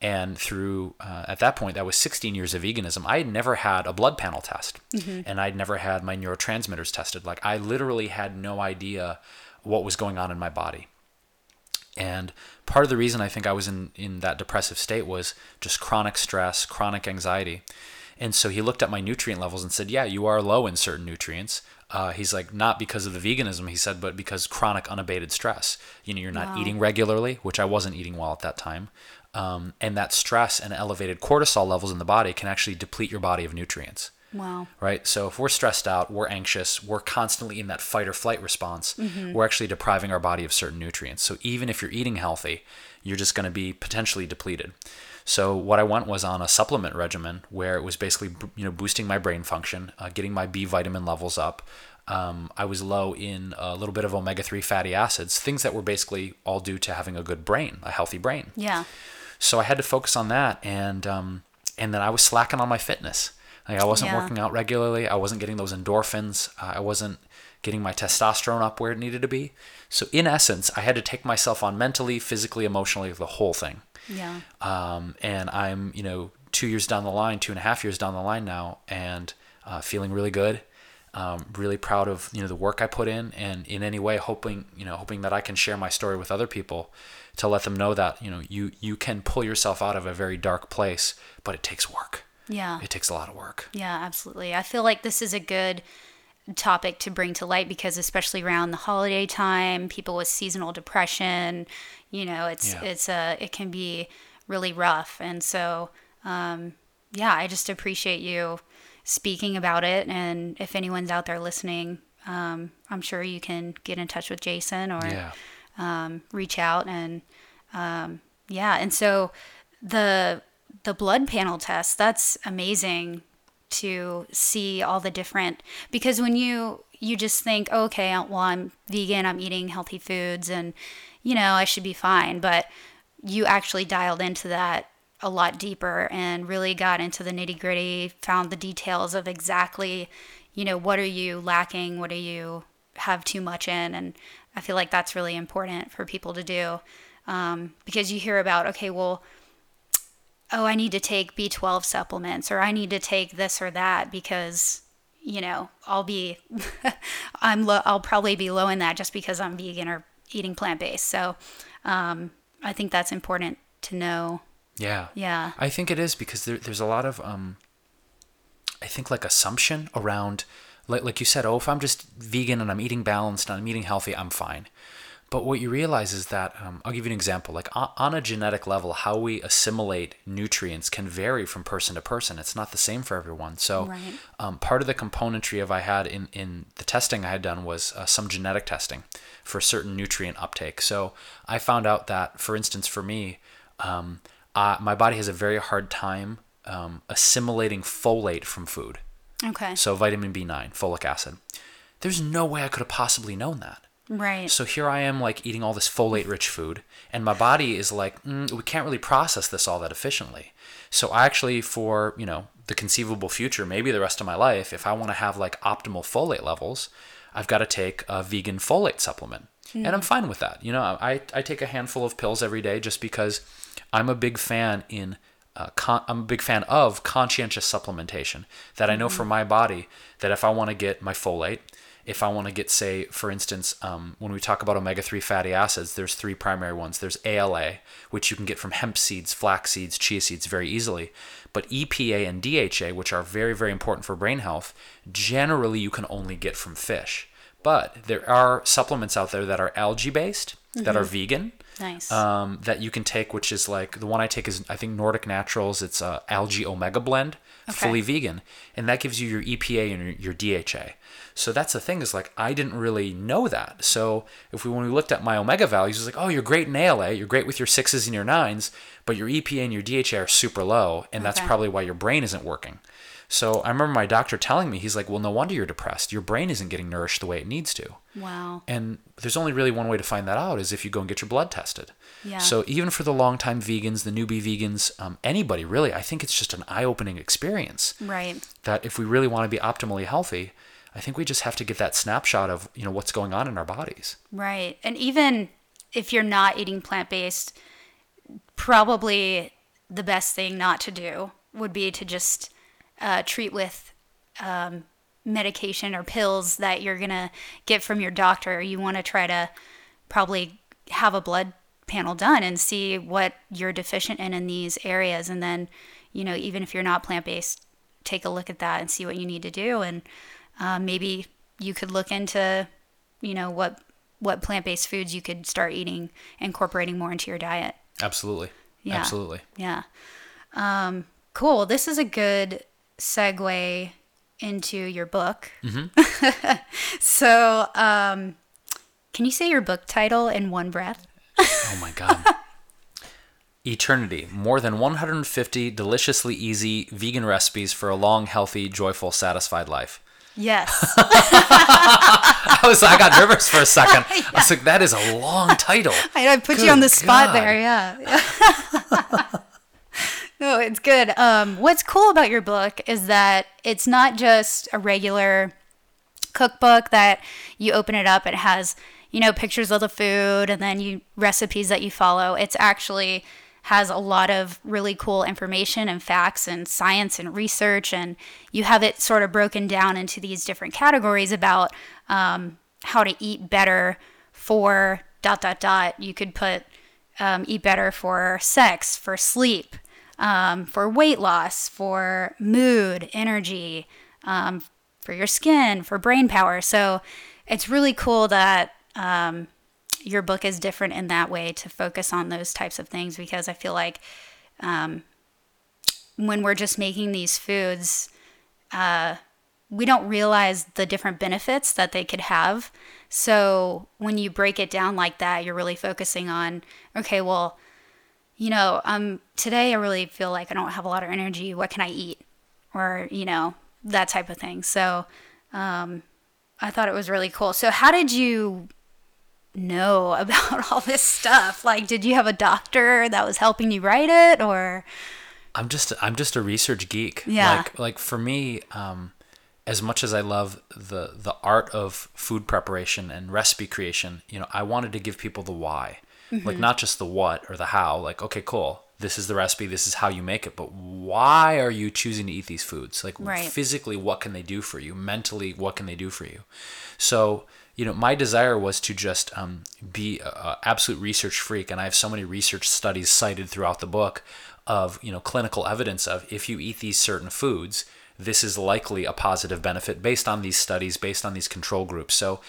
And through uh, at that point, that was 16 years of veganism. I had never had a blood panel test, and I'd never had my neurotransmitters tested. Like I literally had no idea what was going on in my body. And part of the reason I think I was in, in that depressive state was just chronic stress, chronic anxiety. And so he looked at my nutrient levels and said, Yeah, you are low in certain nutrients. Uh, he's like, Not because of the veganism, he said, but because chronic unabated stress. You know, you're not Wow. eating regularly, which I wasn't eating well at that time. Um, and that stress and elevated cortisol levels in the body can actually deplete your body of nutrients Wow. right? So if we're stressed out, we're anxious, we're constantly in that fight or flight response, we're actually depriving our body of certain nutrients. So even if you're eating healthy, you're just going to be potentially depleted. So what I went was on a supplement regimen where it was basically you know boosting my brain function, uh, getting my B vitamin levels up. Um, I was low in a little bit of omega three fatty acids, things that were basically all due to having a good brain, a healthy brain. Yeah. So I had to focus on that, and um, and then I was slacking on my fitness. Like I wasn't Yeah. working out regularly. I wasn't getting those endorphins. Uh, I wasn't getting my testosterone up where it needed to be. So in essence, I had to take myself on mentally, physically, emotionally, the whole thing. Yeah. Um, and I'm you know two years down the line, two and a half years down the line now, and uh, feeling really good. Um, really proud of you know the work I put in, and in any way hoping you know hoping that I can share my story with other people to let them know that you know you you can pull yourself out of a very dark place, but it takes work. Yeah. It takes a lot of work. Yeah, absolutely. I feel like this is a good topic to bring to light because especially around the holiday time, people with seasonal depression, you know, it's Yeah. it's a it can be really rough. And so um yeah, I just appreciate you speaking about it and if anyone's out there listening, um I'm sure you can get in touch with Jason or Yeah. um, reach out and um, yeah and so the the blood panel test that's amazing to see all the different because when you you just think okay well i'm vegan i'm eating healthy foods and you know i should be fine. But you actually dialed into that a lot deeper and really got into the nitty gritty found the details of exactly you know what are you lacking? What do you have too much in? And i feel like that's really important for people to do um, because you hear about okay well oh i need to take b12 supplements or i need to take this or that because you know i'll be i'm low i'll probably be low in that just because i'm vegan or eating plant-based so um, i think that's important to know Yeah. yeah I think it is because there, there's a lot of um, I think like assumption around like like you said, oh, if I'm just vegan and I'm eating balanced and I'm eating healthy, I'm fine. But what you realize is that um, I'll give you an example. Like on, a genetic level, how we assimilate nutrients can vary from person to person. It's not the same for everyone. So Right. um, part of the componentry of I had in in the testing I had done was uh, some genetic testing for certain nutrient uptake. So I found out that, for instance, for me, um, uh, my body has a very hard time um, assimilating folate from food. okay So vitamin B9, folic acid. There's no way I could have possibly known that. Right So here I am, like eating all this folate rich food, and my body is like, mm, we can't really process this all that efficiently. So I actually, for you know, the conceivable future, maybe the rest of my life, if I want to have like optimal folate levels, I've got to take a vegan folate supplement, and I'm fine with that. You know, I I take a handful of pills every day just because I'm a big fan in. Uh, con- I'm a big fan of conscientious supplementation. That I know for my body that if I want to get my folate, if I want to get, say, for instance, um, when we talk about omega 3 fatty acids, there's three primary ones. There's ALA, which you can get from hemp seeds, flax seeds, chia seeds very easily. But EPA and DHA, which are very, very important for brain health, generally you can only get from fish. But there are supplements out there that are algae based, that are vegan, nice um, that you can take, which is like the one I take is I think Nordic Naturals. It's a algae omega blend, fully vegan, and that gives you your EPA and your, your DHA. So that's the thing is like I didn't really know that. So if we when we looked at my omega values, it's like oh you're great in ALA, you're great with your sixes and your nines, but your EPA and your DHA are super low, and that's probably why your brain isn't working. So I remember my doctor telling me, he's like, well, no wonder you're depressed. Your brain isn't getting nourished the way it needs to. Wow. And there's only really one way to find that out is if you go and get your blood tested. Yeah. So even for the longtime vegans, the newbie vegans, um, anybody really, I think it's just an eye-opening experience. Right. That if we really want to be optimally healthy, I think we just have to get that snapshot of you know what's going on in our bodies. Right. And even if you're not eating plant based, probably the best thing not to do would be to just uh, treat with um, medication or pills that you're going to get from your doctor. You want to try to probably have a blood panel done and see what you're deficient in in these areas. And then, you know, even if you're not plant based, take a look at that and see what you need to do. And uh, maybe you could look into, you know, what what plant based foods you could start eating, incorporating more into your diet. Absolutely. Yeah. Absolutely. Yeah. Um, cool. This is a good segue into your book. so, um, can you say your book title in one breath? Oh my god. Eaternity. More than 150 deliciously easy vegan recipes for a long, healthy, joyful, satisfied life. Yes. I was I got nervous for a second. I was like, that is a long title. I, I put you on the spot God. there. Yeah. No, it's good. Um, what's cool about your book is that it's not just a regular cookbook that you open it up. It has you know pictures of the food and then you recipes that you follow. It's actually has a lot of really cool information and facts and science and research and you have it sort of broken down into these different categories about um, how to eat better for dot dot dot you could put um, eat better for sex for sleep um, for weight loss for mood energy um, for your skin for brain power so it's really cool that um, your book is different in that way to focus on those types of things because i feel like um, when we're just making these foods uh, we don't realize the different benefits that they could have. So when you break it down like that, you're really focusing on, okay, well, you know, um, today I really feel like I don't have a lot of energy. What can I eat? Or, you know, that type of thing. So um, I thought it was really cool. So, how did you know about all this stuff? Like, did you have a doctor that was helping you write it or? I'm just I'm just a research geek. Yeah. Like like for me, um, as much as I love the the art of food preparation and recipe creation, you know, I wanted to give people the why. Like not just the what or the how. Like, okay, cool. This is the recipe, this is how you make it, but why are you choosing to eat these foods? Like Right. physically what can they do for you? Mentally, what can they do for you? So, you know, my desire was to just um, be a, a absolute research freak, and I have so many research studies cited throughout the book of you know clinical evidence of if you eat these certain foods, this is likely a positive benefit based on these studies, based on these control groups. So,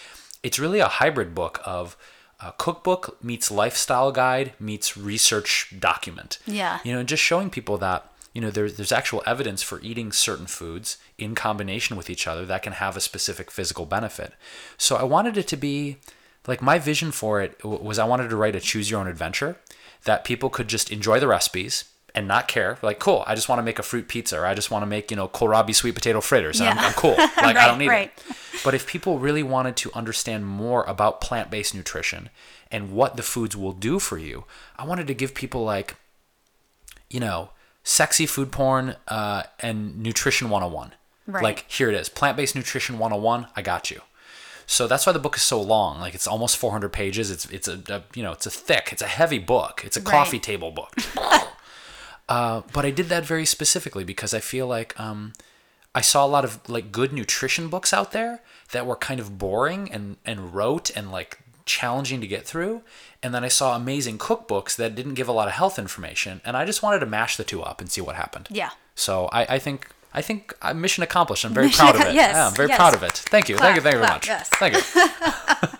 it's really a hybrid book of a cookbook meets lifestyle guide meets research document. Yeah. You know, and just showing people that you know there's there's actual evidence for eating certain foods in combination with each other that can have a specific physical benefit. So I wanted it to be like my vision for it was I wanted to write a choose your own adventure that people could just enjoy the recipes and not care. Like, cool, I just want to make a fruit pizza or I just want to make, you know, kohlrabi sweet potato fritters. and I'm, I'm cool. Like, I don't need right. it. But if people really wanted to understand more about plant based nutrition and what the foods will do for you, I wanted to give people like, you know, sexy food porn uh, and nutrition 101. Right. Like, here it is plant based nutrition 101. I got you. So that's why the book is so long. Like it's almost 400 pages. It's it's a, a you know it's a thick, it's a heavy book. It's a Right. coffee table book. uh, but I did that very specifically because I feel like um, I saw a lot of like good nutrition books out there that were kind of boring and and rote and like challenging to get through. And then I saw amazing cookbooks that didn't give a lot of health information, and I just wanted to mash the two up and see what happened. Yeah. So I, I think I think uh, mission accomplished. I'm very Mission proud of it. yes, yeah, I'm very yes. proud of it. Thank you. thank you. Thank you very clap, much. yes. Thank you.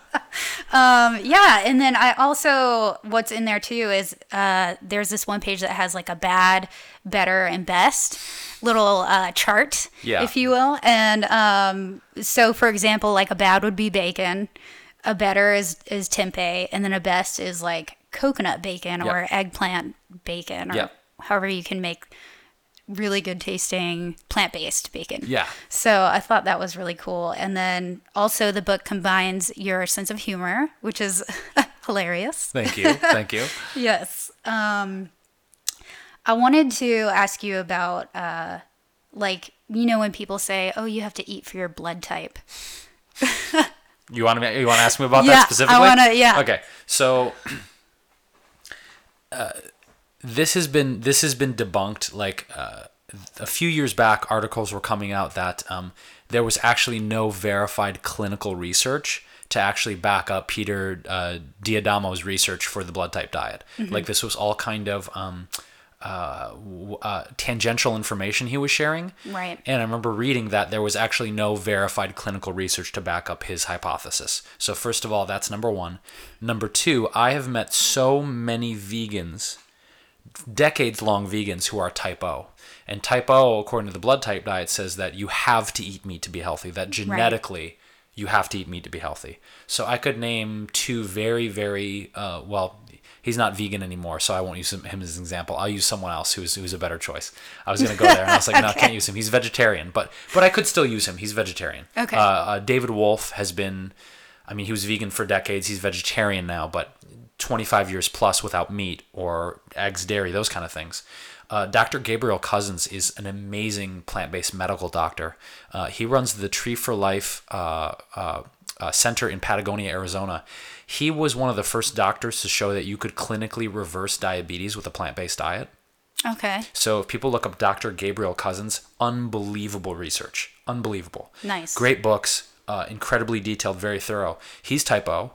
Yeah, and then I also what's in there too is uh, there's this one page that has like a bad, better, and best little uh, chart, Yeah. if you will. And um, so, for example, like a bad would be bacon, a better is is tempeh, and then a best is like coconut bacon or eggplant bacon or Yep. however you can make really good tasting plant based bacon. Yeah. So I thought that was really cool. And then also the book combines your sense of humor, which is hilarious. Thank you. Thank you. Yes. Um, I wanted to ask you about, uh, like, you know, when people say, "Oh, you have to eat for your blood type." You want to you want to ask me about Yeah, I that specifically? wanna- yeah. Okay. So uh, this has been this has been debunked like uh, a few years back articles were coming out that um, there was actually no verified clinical research to actually back up Peter uh, D'Adamo's research for the blood type diet. Like this was all kind of um, uh, uh, tangential information he was sharing. Right. And I remember reading that there was actually no verified clinical research to back up his hypothesis. So, first of all, that's number one. Number two, I have met so many vegans, decades long vegans, who are type O. And type O, according to the blood type diet, says that you have to eat meat to be healthy, that genetically you have to eat meat to be healthy. So, I could name two very, very, uh, well, he's not vegan anymore, so I won't use him, him as an example. I'll use someone else who's who's a better choice. I was gonna go there, and I was like, no, I can't use him. He's vegetarian, but but I could still use him. He's vegetarian. Okay. Uh, uh, David Wolfe has been, I mean, he was vegan for decades. He's vegetarian now, but 25 years plus without meat or eggs, dairy, those kind of things. Uh, Dr. Gabriel Cousens is an amazing plant-based medical doctor. Uh, he runs the Tree for Life uh, uh, uh, Center in Patagonia, Arizona. He was one of the first doctors to show that you could clinically reverse diabetes with a plant-based diet. Okay. So if people look up Dr. Gabriel Cousens, unbelievable research, unbelievable. Nice. Great books, uh, incredibly detailed, very thorough. He's type O,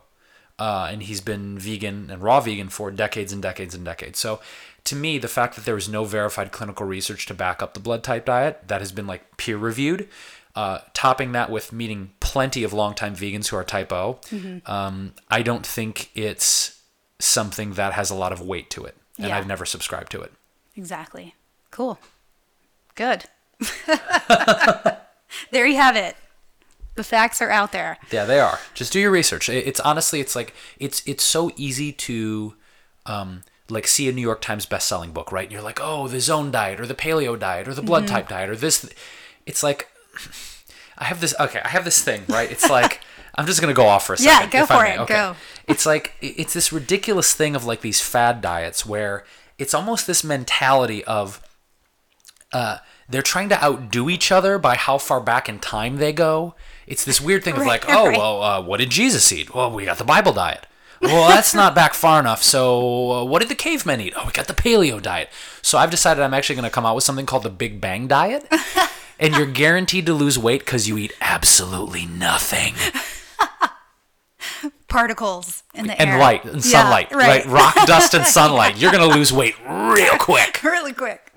uh, and he's been vegan and raw vegan for decades and decades and decades. So to me, the fact that there was no verified clinical research to back up the blood type diet that has been like peer reviewed, uh, topping that with meeting plenty of longtime vegans who are type O, um, I don't think it's something that has a lot of weight to it. And Yeah. I've never subscribed to it. Exactly. Cool. Good. there you have it. The facts are out there. Yeah, they are. Just do your research. It's honestly, it's like it's it's so easy to, um, like see a New York Times best-selling book, right? And you're like, oh, the Zone diet or the Paleo diet or the Blood Mm-hmm. Type diet or this. It's like, I have this. Okay, I have this thing, right? It's like I'm just gonna go off for a second. Yeah, go for it, Okay. go. It's like it's this ridiculous thing of like these fad diets where it's almost this mentality of uh, they're trying to outdo each other by how far back in time they go. It's this weird thing of like, oh, right. well, uh, what did Jesus eat? Well, we got the Bible diet. Well, that's not back far enough. So, uh, what did the cavemen eat? Oh, we got the paleo diet. So, I've decided I'm actually going to come out with something called the Big Bang diet. and you're guaranteed to lose weight because you eat absolutely nothing. Particles in the air. And air. light and Yeah, sunlight, right? Rock dust and sunlight. You're going to lose weight real quick. really quick.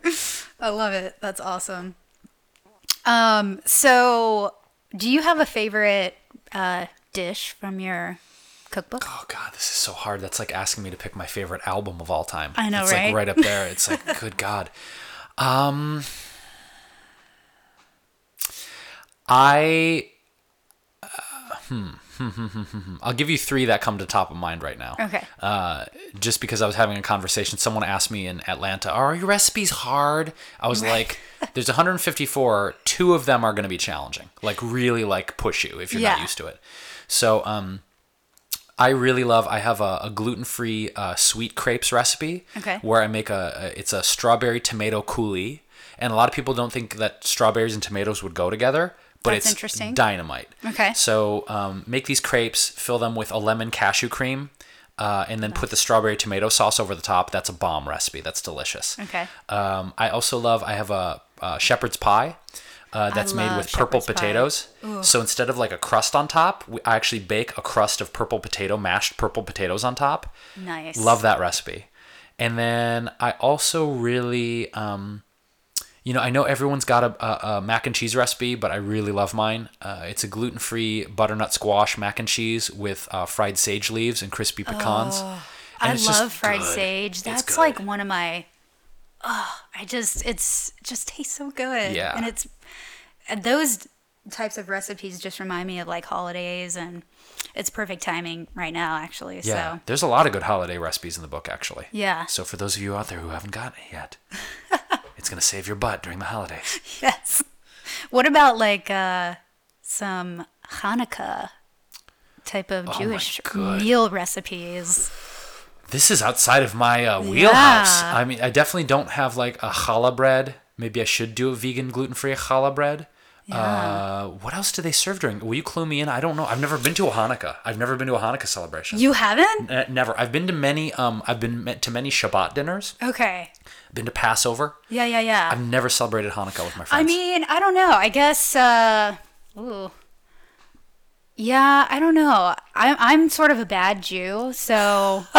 I love it. That's awesome. Um, so do you have a favorite uh, dish from your cookbook? Oh God, this is so hard. That's like asking me to pick my favorite album of all time. I know, it's right? like right up there. It's like, good God. Um, I, uh, hmm, I'll give you three that come to top of mind right now. Okay. Uh, just because I was having a conversation, someone asked me in Atlanta, "Are your recipes hard?" I was like, "There's 154. Two of them are going to be challenging, like really like push you if you're not used to it." So, um, I really love. I have a, a gluten-free uh, sweet crepes recipe. Okay. Where I make a, a it's a strawberry tomato coulis, and a lot of people don't think that strawberries and tomatoes would go together, but That's it's interesting. dynamite. Okay. So um, make these crepes, fill them with a lemon cashew cream, uh, and then put the strawberry tomato sauce over the top. That's a bomb recipe. That's delicious. Okay. Um, I also love. I have a, uh shepherd's pie. Uh, that's made with purple potatoes. So instead of like a crust on top, we, I actually bake a crust of purple potato, mashed purple potatoes on top. Nice. Love that recipe. And then I also really, um, you know, I know everyone's got a, a, a mac and cheese recipe, but I really love mine. Uh, it's a gluten free butternut squash mac and cheese with uh, fried sage leaves and crispy pecans. And Oh, I love fried good. sage. That's like one of my. Oh, I just it's it just tastes so good. Yeah. and it's and those types of recipes just remind me of like holidays, and it's perfect timing right now, actually. Yeah, So there's a lot of good holiday recipes in the book, actually. Yeah. So for those of you out there who haven't gotten it yet, It's gonna save your butt during the holidays. Yes. What about like uh, some Hanukkah type of Oh Jewish meal recipes? This is outside of my uh, wheelhouse. Yeah. I mean, I definitely don't have like a challah bread. Maybe I should do a vegan, gluten free challah bread. Uh, what else do they serve during? Will you clue me in? I don't know. I've never been to a Hanukkah. I've never been to a Hanukkah celebration. You haven't? Uh, never. I've been to many. Um, I've been met to many Shabbat dinners. Okay. Been to Passover. Yeah, yeah, yeah. I've never celebrated Hanukkah with my friends. I mean, I don't know. I guess. Uh, ooh. Yeah, I don't know. I'm I'm sort of a bad Jew, so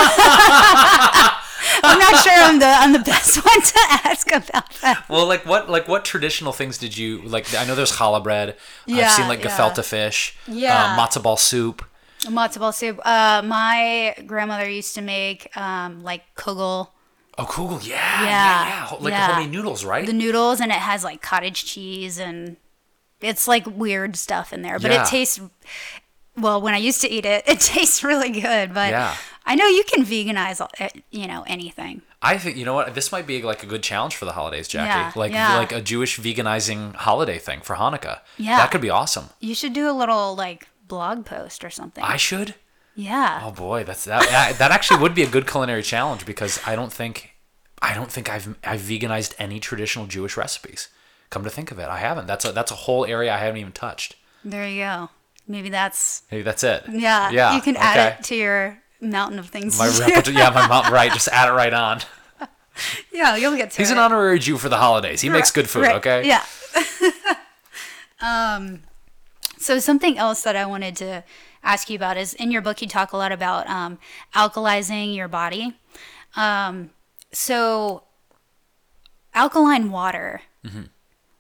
I'm not sure I'm the I'm the best one to ask about that. Well, like what like what traditional things did you like? I know there's challah bread. Yeah, I've seen like yeah. gefilte fish. Yeah. Uh, matzo ball soup. Matzo ball soup. Uh, my grandmother used to make um like kugel, Oh, kugel, Yeah. Yeah. Yeah, Yeah. Like yeah. homemade noodles, right? the noodles, and it has like cottage cheese and it's like weird stuff in there, but it tastes. Well, when I used to eat it, it tastes really good. But Yeah. I know you can veganize, uh, you know, anything. I think you know what this might be like a good challenge for the holidays, Jackie. Yeah, like yeah. like a Jewish veganizing holiday thing for Hanukkah. Yeah. That could be awesome. You should do a little like blog post or something. I should. yeah. Oh boy, that's that. That, that actually would be a good culinary challenge because I don't think, I don't think I've I've veganized any traditional Jewish recipes. Come to think of it, I haven't. That's a that's a whole area I haven't even touched. There you go. Maybe that's Maybe that's it. yeah. Yeah. You can add it to your mountain of things. My repertoire, yeah, my mom, right? Just add it right on. yeah, you'll get to He's it. an honorary Jew for the holidays. He makes good food. Right, Okay. Yeah. um, so something else that I wanted to ask you about is in your book you talk a lot about um, alkalizing your body. Um, so alkaline water. Mm-hmm.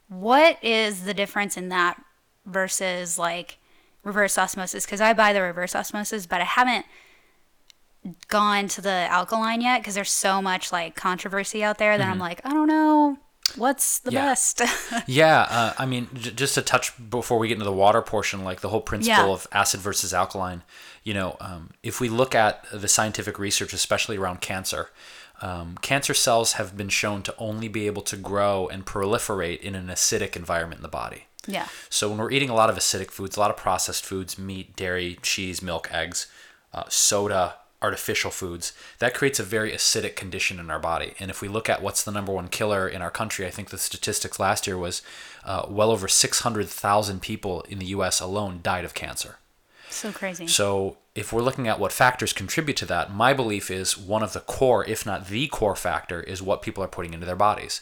what is the difference in that versus like reverse osmosis? Because I buy the reverse osmosis, but I haven't gone to the alkaline yet because there's so much like controversy out there that I'm like, I don't know what's the Mm-hmm. Yeah. best. Yeah, uh, I mean, j- just to touch before we get into the water portion, like the whole principle Yeah. of acid versus alkaline. You know, um, if we look at the scientific research, especially around cancer, um, cancer cells have been shown to only be able to grow and proliferate in an acidic environment in the body. yeah. So when we're eating a lot of acidic foods, a lot of processed foods, meat, dairy, cheese, milk, eggs, uh, soda, artificial foods, that creates a very acidic condition in our body. And if we look at what's the number one killer in our country, I think the statistics last year was uh, well over 600,000 people in the U.S. alone died of cancer. So crazy. So if we're looking at what factors contribute to that, my belief is one of the core, if not the core factor, is what people are putting into their bodies.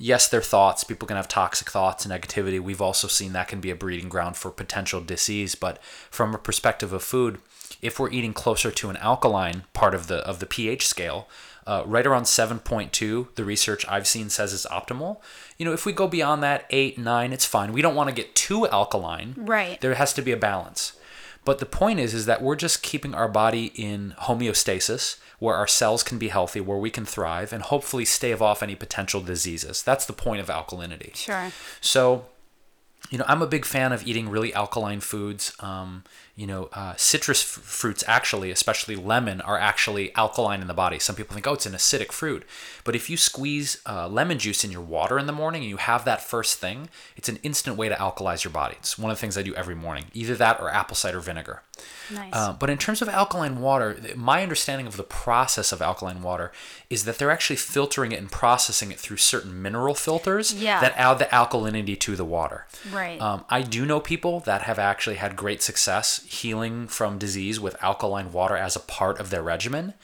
Yes, their thoughts. People can have toxic thoughts and negativity. We've also seen that can be a breeding ground for potential disease. But from a perspective of food, if we're eating closer to an alkaline part of the of the pH scale, uh, right around 7.2, the research I've seen says is optimal. You know, if we go beyond that, 8, 9, it's fine. We don't want to get too alkaline. Right. There has to be a balance. But the point is, is that we're just keeping our body in homeostasis, where our cells can be healthy, where we can thrive, and hopefully stave off any potential diseases. That's the point of alkalinity. Sure. So, you know, I'm a big fan of eating really alkaline foods. Um, you know, uh, citrus f- fruits actually, especially lemon, are actually alkaline in the body. Some people think, oh, it's an acidic fruit. But if you squeeze uh, lemon juice in your water in the morning and you have that first thing, it's an instant way to alkalize your body. It's one of the things I do every morning. Either that or apple cider vinegar. Nice. Uh, but in terms of alkaline water, my understanding of the process of alkaline water is that they're actually filtering it and processing it through certain mineral filters Yeah. that add the alkalinity to the water. Right. Um, I do know people that have actually had great success healing from disease with alkaline water as a part of their regimen.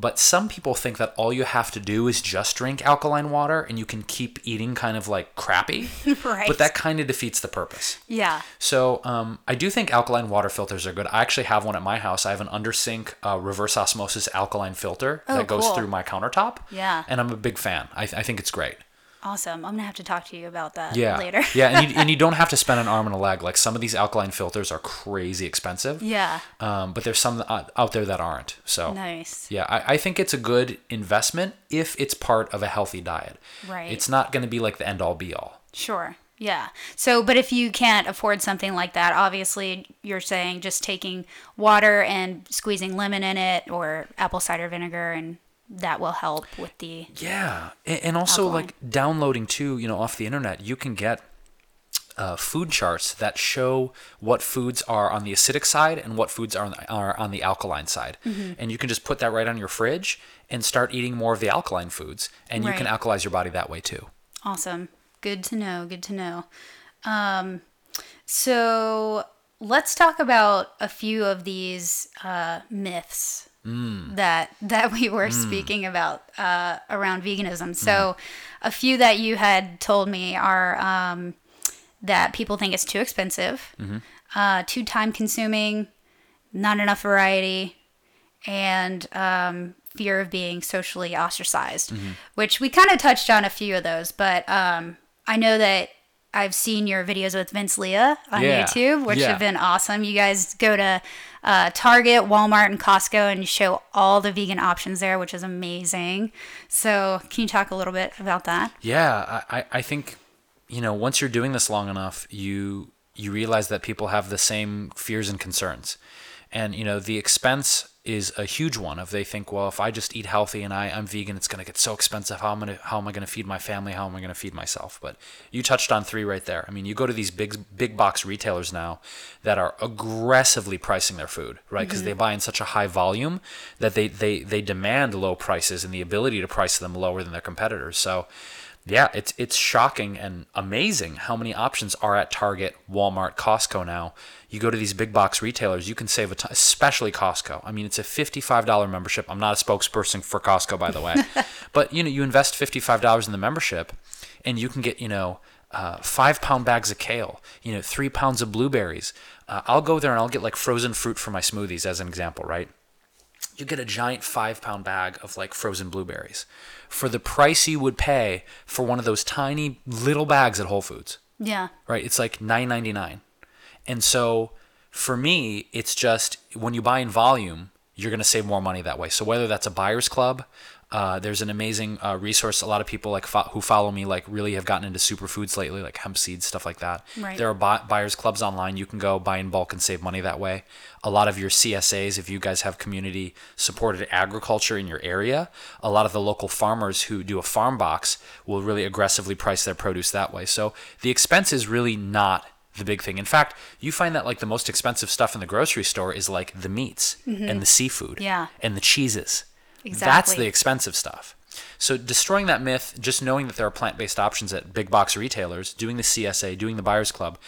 But some people think that all you have to do is just drink alkaline water and you can keep eating kind of like crappy. Right. But that kind of defeats the purpose. yeah. So um, I do think alkaline water filters are good. I actually have one at my house. I have an under sink uh, reverse osmosis alkaline filter Oh, that goes cool. through my countertop. Yeah. And I'm a big fan. I, I think it's great. Awesome. I'm gonna have to talk to you about that Yeah. later. yeah, and you, and you don't have to spend an arm and a leg. Like some of these alkaline filters are crazy expensive. yeah. Um, but there's some out out there that aren't. So Nice. yeah, I, I think it's a good investment if it's part of a healthy diet. Right. It's not going to be like the end all be all. Sure. Yeah. So, but if you can't afford something like that, obviously you're saying just taking water and squeezing lemon in it or apple cider vinegar and that will help with the Yeah, and, and also like downloading too, you know, off the internet, you can get uh, food charts that show what foods are on the acidic side and what foods are on the, are on the alkaline side, Mm-hmm. and you can just put that right on your fridge and start eating more of the alkaline foods, and you can alkalize your body that way too. Awesome. Good to know. Good to know. Um, so let's talk about a few of these uh, myths that that we were speaking about uh, around veganism. So a few that you had told me are um, that people think it's too expensive, uh, too time consuming, not enough variety, and um, fear of being socially ostracized, which we kind of touched on a few of those. But um, I know that I've seen your videos with Vince Leah on Yeah. YouTube, which Yeah. have been awesome. You guys go to uh, Target, Walmart, and Costco and show all the vegan options there, which is amazing. So, can you talk a little bit about that? Yeah, I, I- I think, you know, once you're doing this long enough, you you realize that people have the same fears and concerns. And, you know, the expense is a huge one. If they think, well, if I just eat healthy and I, I'm vegan, it's gonna get so expensive. How am I gonna how am I gonna feed my family? How am I gonna feed myself? But you touched on three right there. I mean, you go to these big big box retailers now that are aggressively pricing their food, right? Because they mm-hmm. buy in such a high volume that they, they they demand low prices and the ability to price them lower than their competitors. So yeah, it's it's shocking and amazing how many options are at Target, Walmart, Costco now. You go to these big box retailers, you can save a ton, especially Costco. I mean, it's a fifty-five dollar membership. I'm not a spokesperson for Costco, by the way, but you know, you invest fifty-five dollars in the membership, and you can get you know uh, five pound bags of kale, you know, three pounds of blueberries. Uh, I'll go there and I'll get like frozen fruit for my smoothies, as an example, right? you get a giant five pound bag of like frozen blueberries for the price you would pay for one of those tiny little bags at Whole Foods, Yeah. right? It's like nine ninety nine. And so for me, it's just when you buy in volume, you're going to save more money that way. So whether that's a buyer's club, uh, there's an amazing uh, resource. A lot of people like fo- who follow me like really have gotten into superfoods lately, like hemp seeds, stuff like that. Right. There are bu- buyers clubs online. You can go buy in bulk and save money that way. A lot of your CSAs, if you guys have community supported agriculture in your area, a lot of the local farmers who do a farm box will really aggressively price their produce that way. So the expense is really not the big thing. In fact, you find that like the most expensive stuff in the grocery store is like the meats and the seafood Mm-hmm. Yeah. and the cheeses. That's the expensive stuff. So destroying that myth, just knowing that there are plant-based options at big box retailers, doing the CSA, doing the buyers club,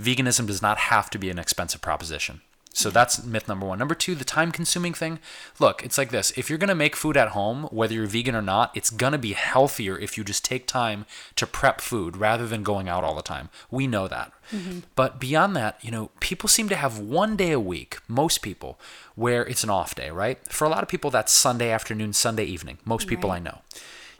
veganism does not have to be an expensive proposition. So that's myth number one. Number two, the time consuming thing. Look, it's like this. If you're going to make food at home, whether you're vegan or not, it's going to be healthier if you just take time to prep food rather than going out all the time. We know that. Mm-hmm. But beyond that, you know, people seem to have one day a week, most people, where it's an off day, right? For a lot of people, that's Sunday afternoon, Sunday evening. Most people I know.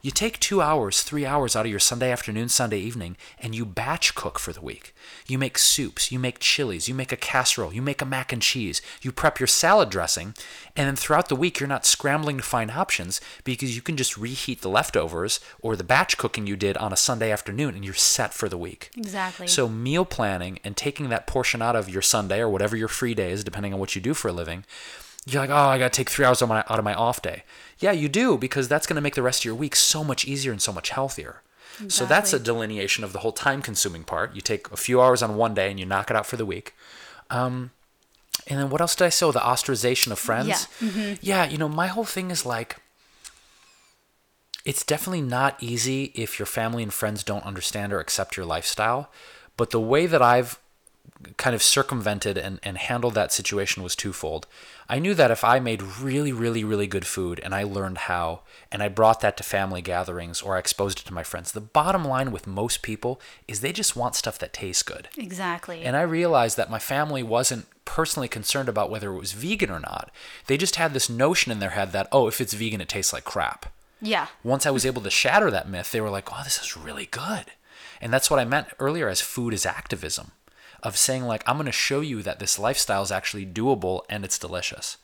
You take two hours, three hours out of your Sunday afternoon, Sunday evening, and you batch cook for the week. You make soups, you make chilies, you make a casserole, you make a mac and cheese, you prep your salad dressing, and then throughout the week, you're not scrambling to find options because you can just reheat the leftovers or the batch cooking you did on a Sunday afternoon and you're set for the week. Exactly. So meal planning and taking that portion out of your Sunday or whatever your free day is, depending on what you do for a living, you're like, oh, I gotta take three hours of my, out of my off day. Yeah, you do because that's gonna make the rest of your week so much easier and so much healthier. So that's a delineation of the whole time-consuming part. You take a few hours on one day and you knock it out for the week. Um, and then what else did I say? Oh, the ostracization of friends. Yeah. Mm-hmm. Yeah, you know, my whole thing is like, it's definitely not easy if your family and friends don't understand or accept your lifestyle. But the way that I've kind of circumvented and, and handled that situation was twofold. I knew that if I made really, really, really good food and I learned how and I brought that to family gatherings or I exposed it to my friends, the bottom line with most people is they just want stuff that tastes good. exactly. And I realized that my family wasn't personally concerned about whether it was vegan or not. They just had this notion in their head that, oh, if it's vegan, it tastes like crap. yeah. Once I was able to shatter that myth, they were like, oh, this is really good. And that's what I meant earlier as food is activism of saying, like, I'm going to show you that this lifestyle is actually doable and it's delicious.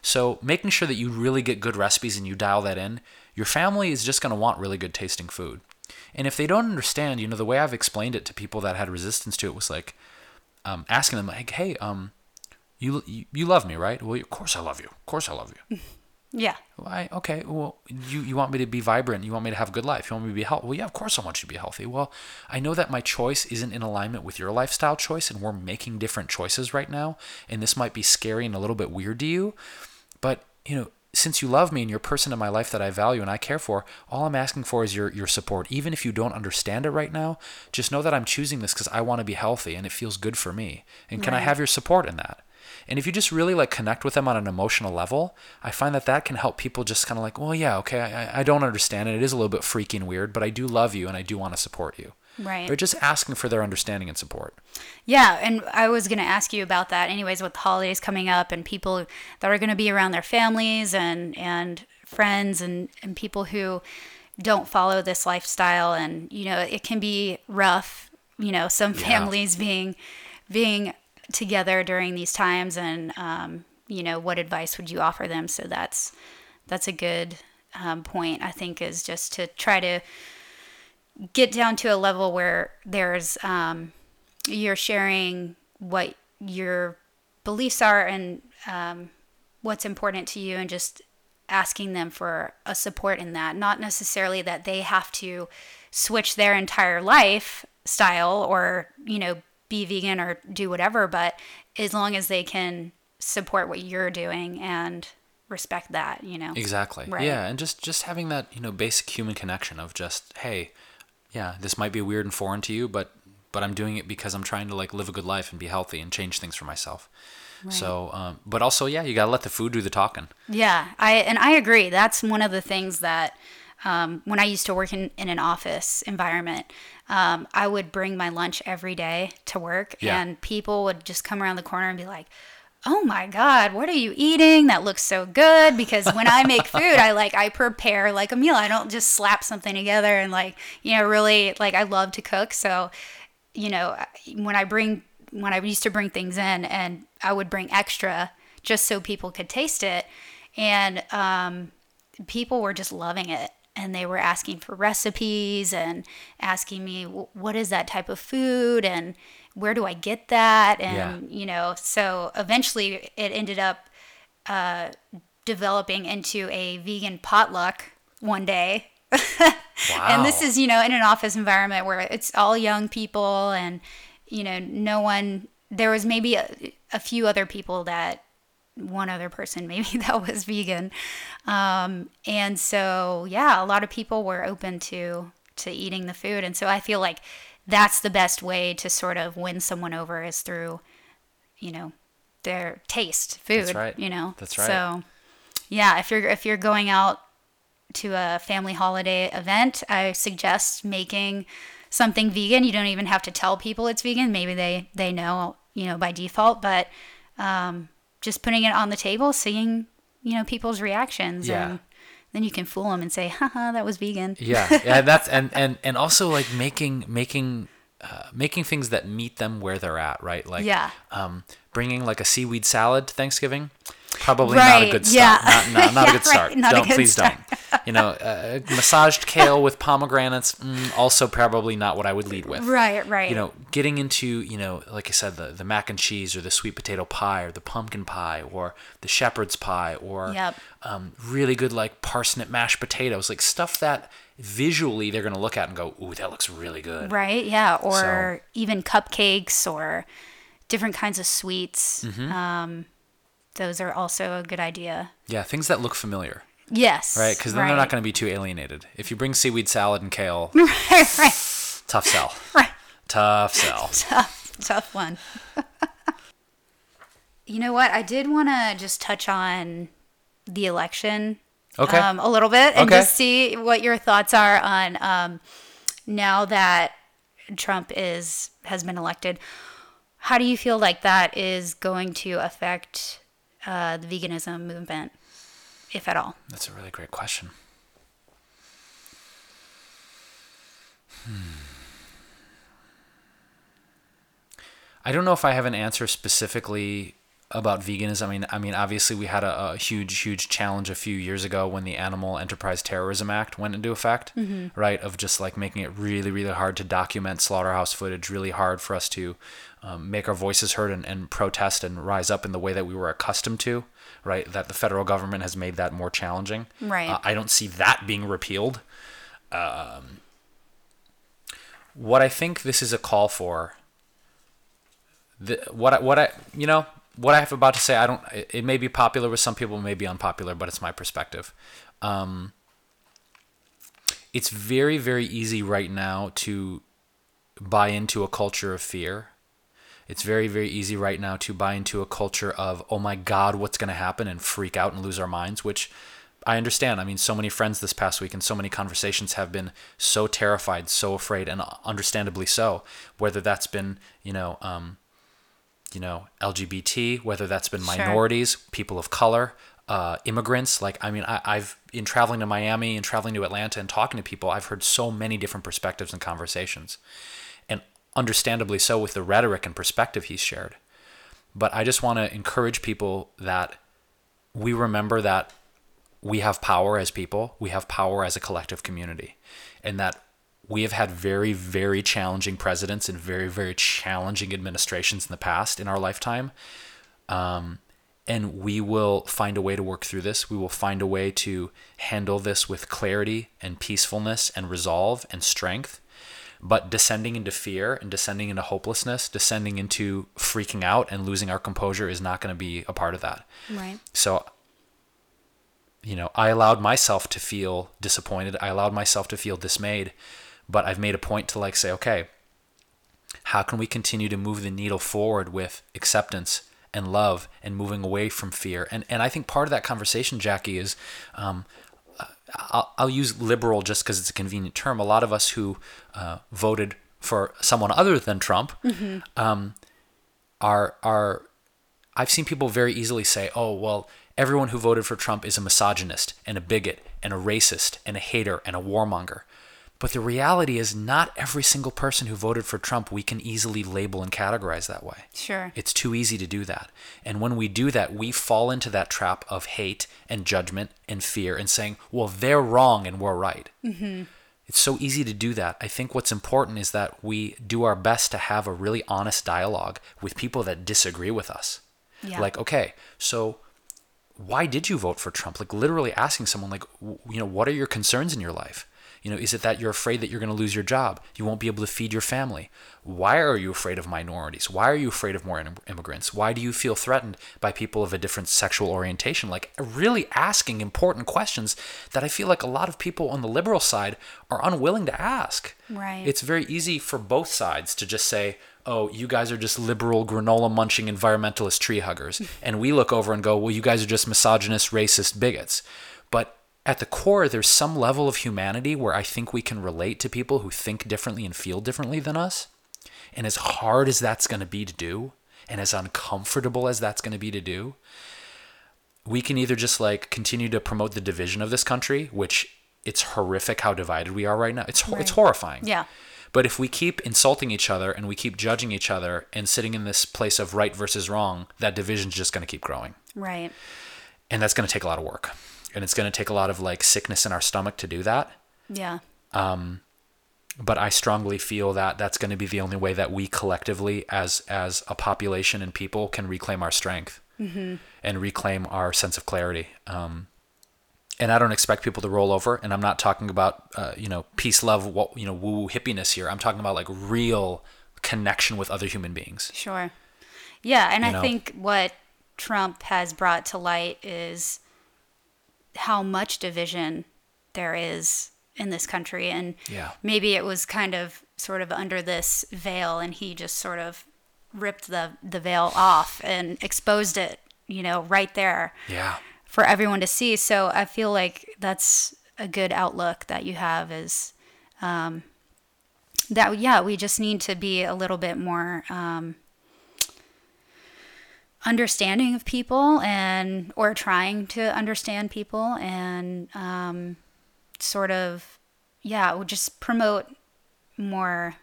So making sure that you really get good recipes and you dial that in, your family is just going to want really good tasting food. And if they don't understand, you know, the way I've explained it to people that had resistance to it was like um, asking them, like, hey, um, you, you you love me, right? Well, of course I love you. Of course I love you. Yeah. Why? Okay. Well, you, you want me to be vibrant. You want me to have a good life. You want me to be healthy. Well, yeah, of course I want you to be healthy. Well, I know that my choice isn't in alignment with your lifestyle choice, and we're making different choices right now. And this might be scary and a little bit weird to you, but you know, since you love me and you're a person in my life that I value and I care for, all I'm asking for is your your support. Even if you don't understand it right now, just know that I'm choosing this because I want to be healthy and it feels good for me. And can I have your support in that? And if you just really like connect with them on an emotional level, I find that that can help people just kind of like, well, yeah, okay, I, I don't understand it. It is a little bit freaky and weird, but I do love you and I do want to support you. Right. They're just asking for their understanding and support. Yeah, and I was going to ask you about that anyways with the holidays coming up and people that are going to be around their families and and friends and and people who don't follow this lifestyle and you know, it can be rough, you know, some families being being together during these times and um, you know, what advice would you offer them? So that's that's a good um, point I think is just to try to get down to a level where there's um, you're sharing what your beliefs are and um, what's important to you and just asking them for a support in that not necessarily that they have to switch their entire lifestyle or you know be vegan or do whatever but as long as they can support what you're doing and respect that you know Exactly. Right. Yeah, and just just having that you know basic human connection of just hey, yeah, this might be weird and foreign to you, but but I'm doing it because I'm trying to like live a good life and be healthy and change things for myself. So, um, but also, yeah, you gotta let the food do the talking. Yeah, I and I agree. That's one of the things that um, when I used to work in, in an office environment, um, I would bring my lunch every day to work, Yeah. and people would just come around the corner and be like, "Oh my God, what are you eating? That looks so good!" Because when I make food, I like I prepare like a meal. I don't just slap something together and like you know really like I love to cook, so you know, when I bring when I used to bring things in and I would bring extra just so people could taste it and um, people were just loving it and they were asking for recipes and asking me what is that type of food and where do I get that? And you know so eventually it ended up uh, developing into a vegan potluck one day. Wow. and this is you know in an office environment where it's all young people and you know no one there was maybe a, a few other people that one other person maybe that was vegan um, and so yeah a lot of people were open to to eating the food and so i feel like that's the best way to sort of win someone over is through you know their taste food right. you know That's right. so yeah if you're if you're going out to a family holiday event, I suggest making something vegan. You don't even have to tell people it's vegan. Maybe they they know, you know, by default, but um, just putting it on the table, seeing, you know, people's reactions Yeah. and then you can fool them and say, haha, that was vegan. Yeah, yeah, that's and and and also like making making uh, making things that meet them where they're at, right? Like Yeah. um, bringing like a seaweed salad to Thanksgiving. Probably not a Right, good yeah. start. Not, not, not Yeah, a good start. right, not don't good please start. don't. You know, uh, massaged kale with pomegranates. Mm, also, probably not what I would lead with. Right, right. You know, getting into you know, like I said, the the mac and cheese or the sweet potato pie or the pumpkin pie or the shepherd's pie or Yep. um, really good like parsnip mashed potatoes, like stuff that visually they're gonna look at and go, "Ooh, that looks really good." Right, yeah. Or even cupcakes or different kinds of sweets. Mm-hmm. Um, those are also a good idea. Yeah, things that look familiar, Yes. right? Because then right. they're not gonna be too alienated. If you bring seaweed salad and kale, right, right, tough sell. right. Tough sell. tough, tough one. you know what? I did want to just touch on the election Okay. um, a little bit and Okay. just see what your thoughts are on um, now that Trump is has been elected. How do you feel like that is going to affect uh, the veganism movement, if at all? That's a really great question. Hmm. I don't know if I have an answer specifically about veganism. I mean, I mean, obviously we had a, a huge, huge challenge a few years ago when the Animal Enterprise Terrorism Act went into effect, right? Of just like making it really, really hard to document slaughterhouse footage, really hard for us to um, make our voices heard and, and protest and rise up in the way that we were accustomed to, right? That the federal government has made that more challenging. Right. Uh, I don't see that being repealed. Um, what I think this is a call for the, what I, what I you know what I have about to say I don't it, it may be popular with some people it may be unpopular but it's my perspective um, it's very very easy right now to buy into a culture of fear it's very very easy right now to buy into a culture of oh my god what's going to happen and freak out and lose our minds which I understand. I mean, so many friends this past week and so many conversations have been so terrified, so afraid, and understandably so. Whether that's been, you know, um, you know, LGBT, whether that's been Sure. minorities, people of color, uh, immigrants. Like, I mean, I, I've in traveling to Miami and traveling to Atlanta and talking to people, I've heard so many different perspectives and conversations, understandably so with the rhetoric and perspective he's shared. But I just want to encourage people that we remember that we have power as people, we have power as a collective community, and that we have had very, very challenging presidents and very, very challenging administrations in the past in our lifetime. Um, and we will find a way to work through this. We will find a way to handle this with clarity and peacefulness and resolve and strength. But descending into fear and descending into hopelessness, descending into freaking out and losing our composure is not going to be a part of that. Right. So, you know, I allowed myself to feel disappointed. I allowed myself to feel dismayed, but I've made a point to like say, okay, how can we continue to move the needle forward with acceptance and love and moving away from fear? And and I think part of that conversation, Jackie, is um, I'll, I'll use liberal just because it's a convenient term. A lot of us who uh, voted for someone other than Trump um, are are I've seen people very easily say, "Oh, well, everyone who voted for Trump is a misogynist and a bigot and a racist and a hater and a warmonger." But the reality is not every single person who voted for Trump we can easily label and categorize that way. Sure. It's too easy to do that. And when we do that, we fall into that trap of hate and judgment and fear and saying, well, they're wrong and we're right. Mm-hmm. It's so easy to do that. I think what's important is that we do our best to have a really honest dialogue with people that disagree with us. Yeah. Like, okay, so why did you vote for Trump? Like, literally asking someone, like, you know, what are your concerns in your life? You know, is it that you're afraid that you're going to lose your job? You won't be able to feed your family? Why are you afraid of minorities? Why are you afraid of more im- immigrants? Why do you feel threatened by people of a different sexual orientation? Like, really asking important questions that I feel like a lot of people on the liberal side are unwilling to ask. Right. It's very easy for both sides to just say, oh, you guys are just liberal, granola munching environmentalist tree huggers. and we look over and go, well, you guys are just misogynist, racist bigots. But at the core, there's some level of humanity where I think we can relate to people who think differently and feel differently than us. And as hard as that's going to be to do, and as uncomfortable as that's going to be to do, we can either just like continue to promote the division of this country, which it's horrific how divided we are right now. It's ho- it's horrifying. Yeah. But if we keep insulting each other and we keep judging each other and sitting in this place of right versus wrong, that division's just going to keep growing. Right. And that's going to take a lot of work. And it's going to take a lot of like sickness in our stomach to do that. Yeah. Um, but I strongly feel that that's going to be the only way that we collectively as as a population and people can reclaim our strength and reclaim our sense of clarity. Um, and I don't expect people to roll over. And I'm not talking about uh, you know peace, love, what you know woo woo hippiness here. I'm talking about like real connection with other human beings. Sure. Yeah, and You I know? think what Trump has brought to light is how much division there is in this country and Yeah. maybe it was kind of sort of under this veil and he just sort of ripped the the veil off and exposed it, you know, right there Yeah. for everyone to see. So I feel like that's a good outlook that you have is um, that yeah, we just need to be a little bit more um, understanding of people and or trying to understand people and um, sort of yeah, we'll just promote more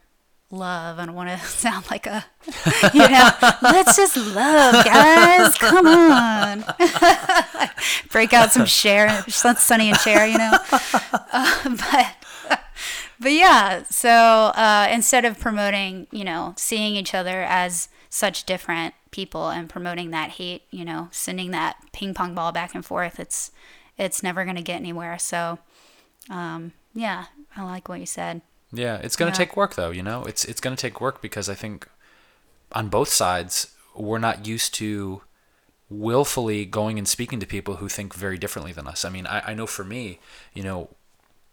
love. I don't want to sound like a, you know, let's just love, guys. Come on. Break out some Cher, Sonny and Cher, you know. Uh, but, but yeah, so uh, instead of promoting, you know, seeing each other as such different people and promoting that hate, you know, sending that ping pong ball back and forth, it's it's never going to get anywhere. So, um, yeah, I like what you said. Yeah, it's going to Yeah. take work though, you know. It's it's going to take work because I think on both sides we're not used to willfully going and speaking to people who think very differently than us. I mean, I, I know for me, you know,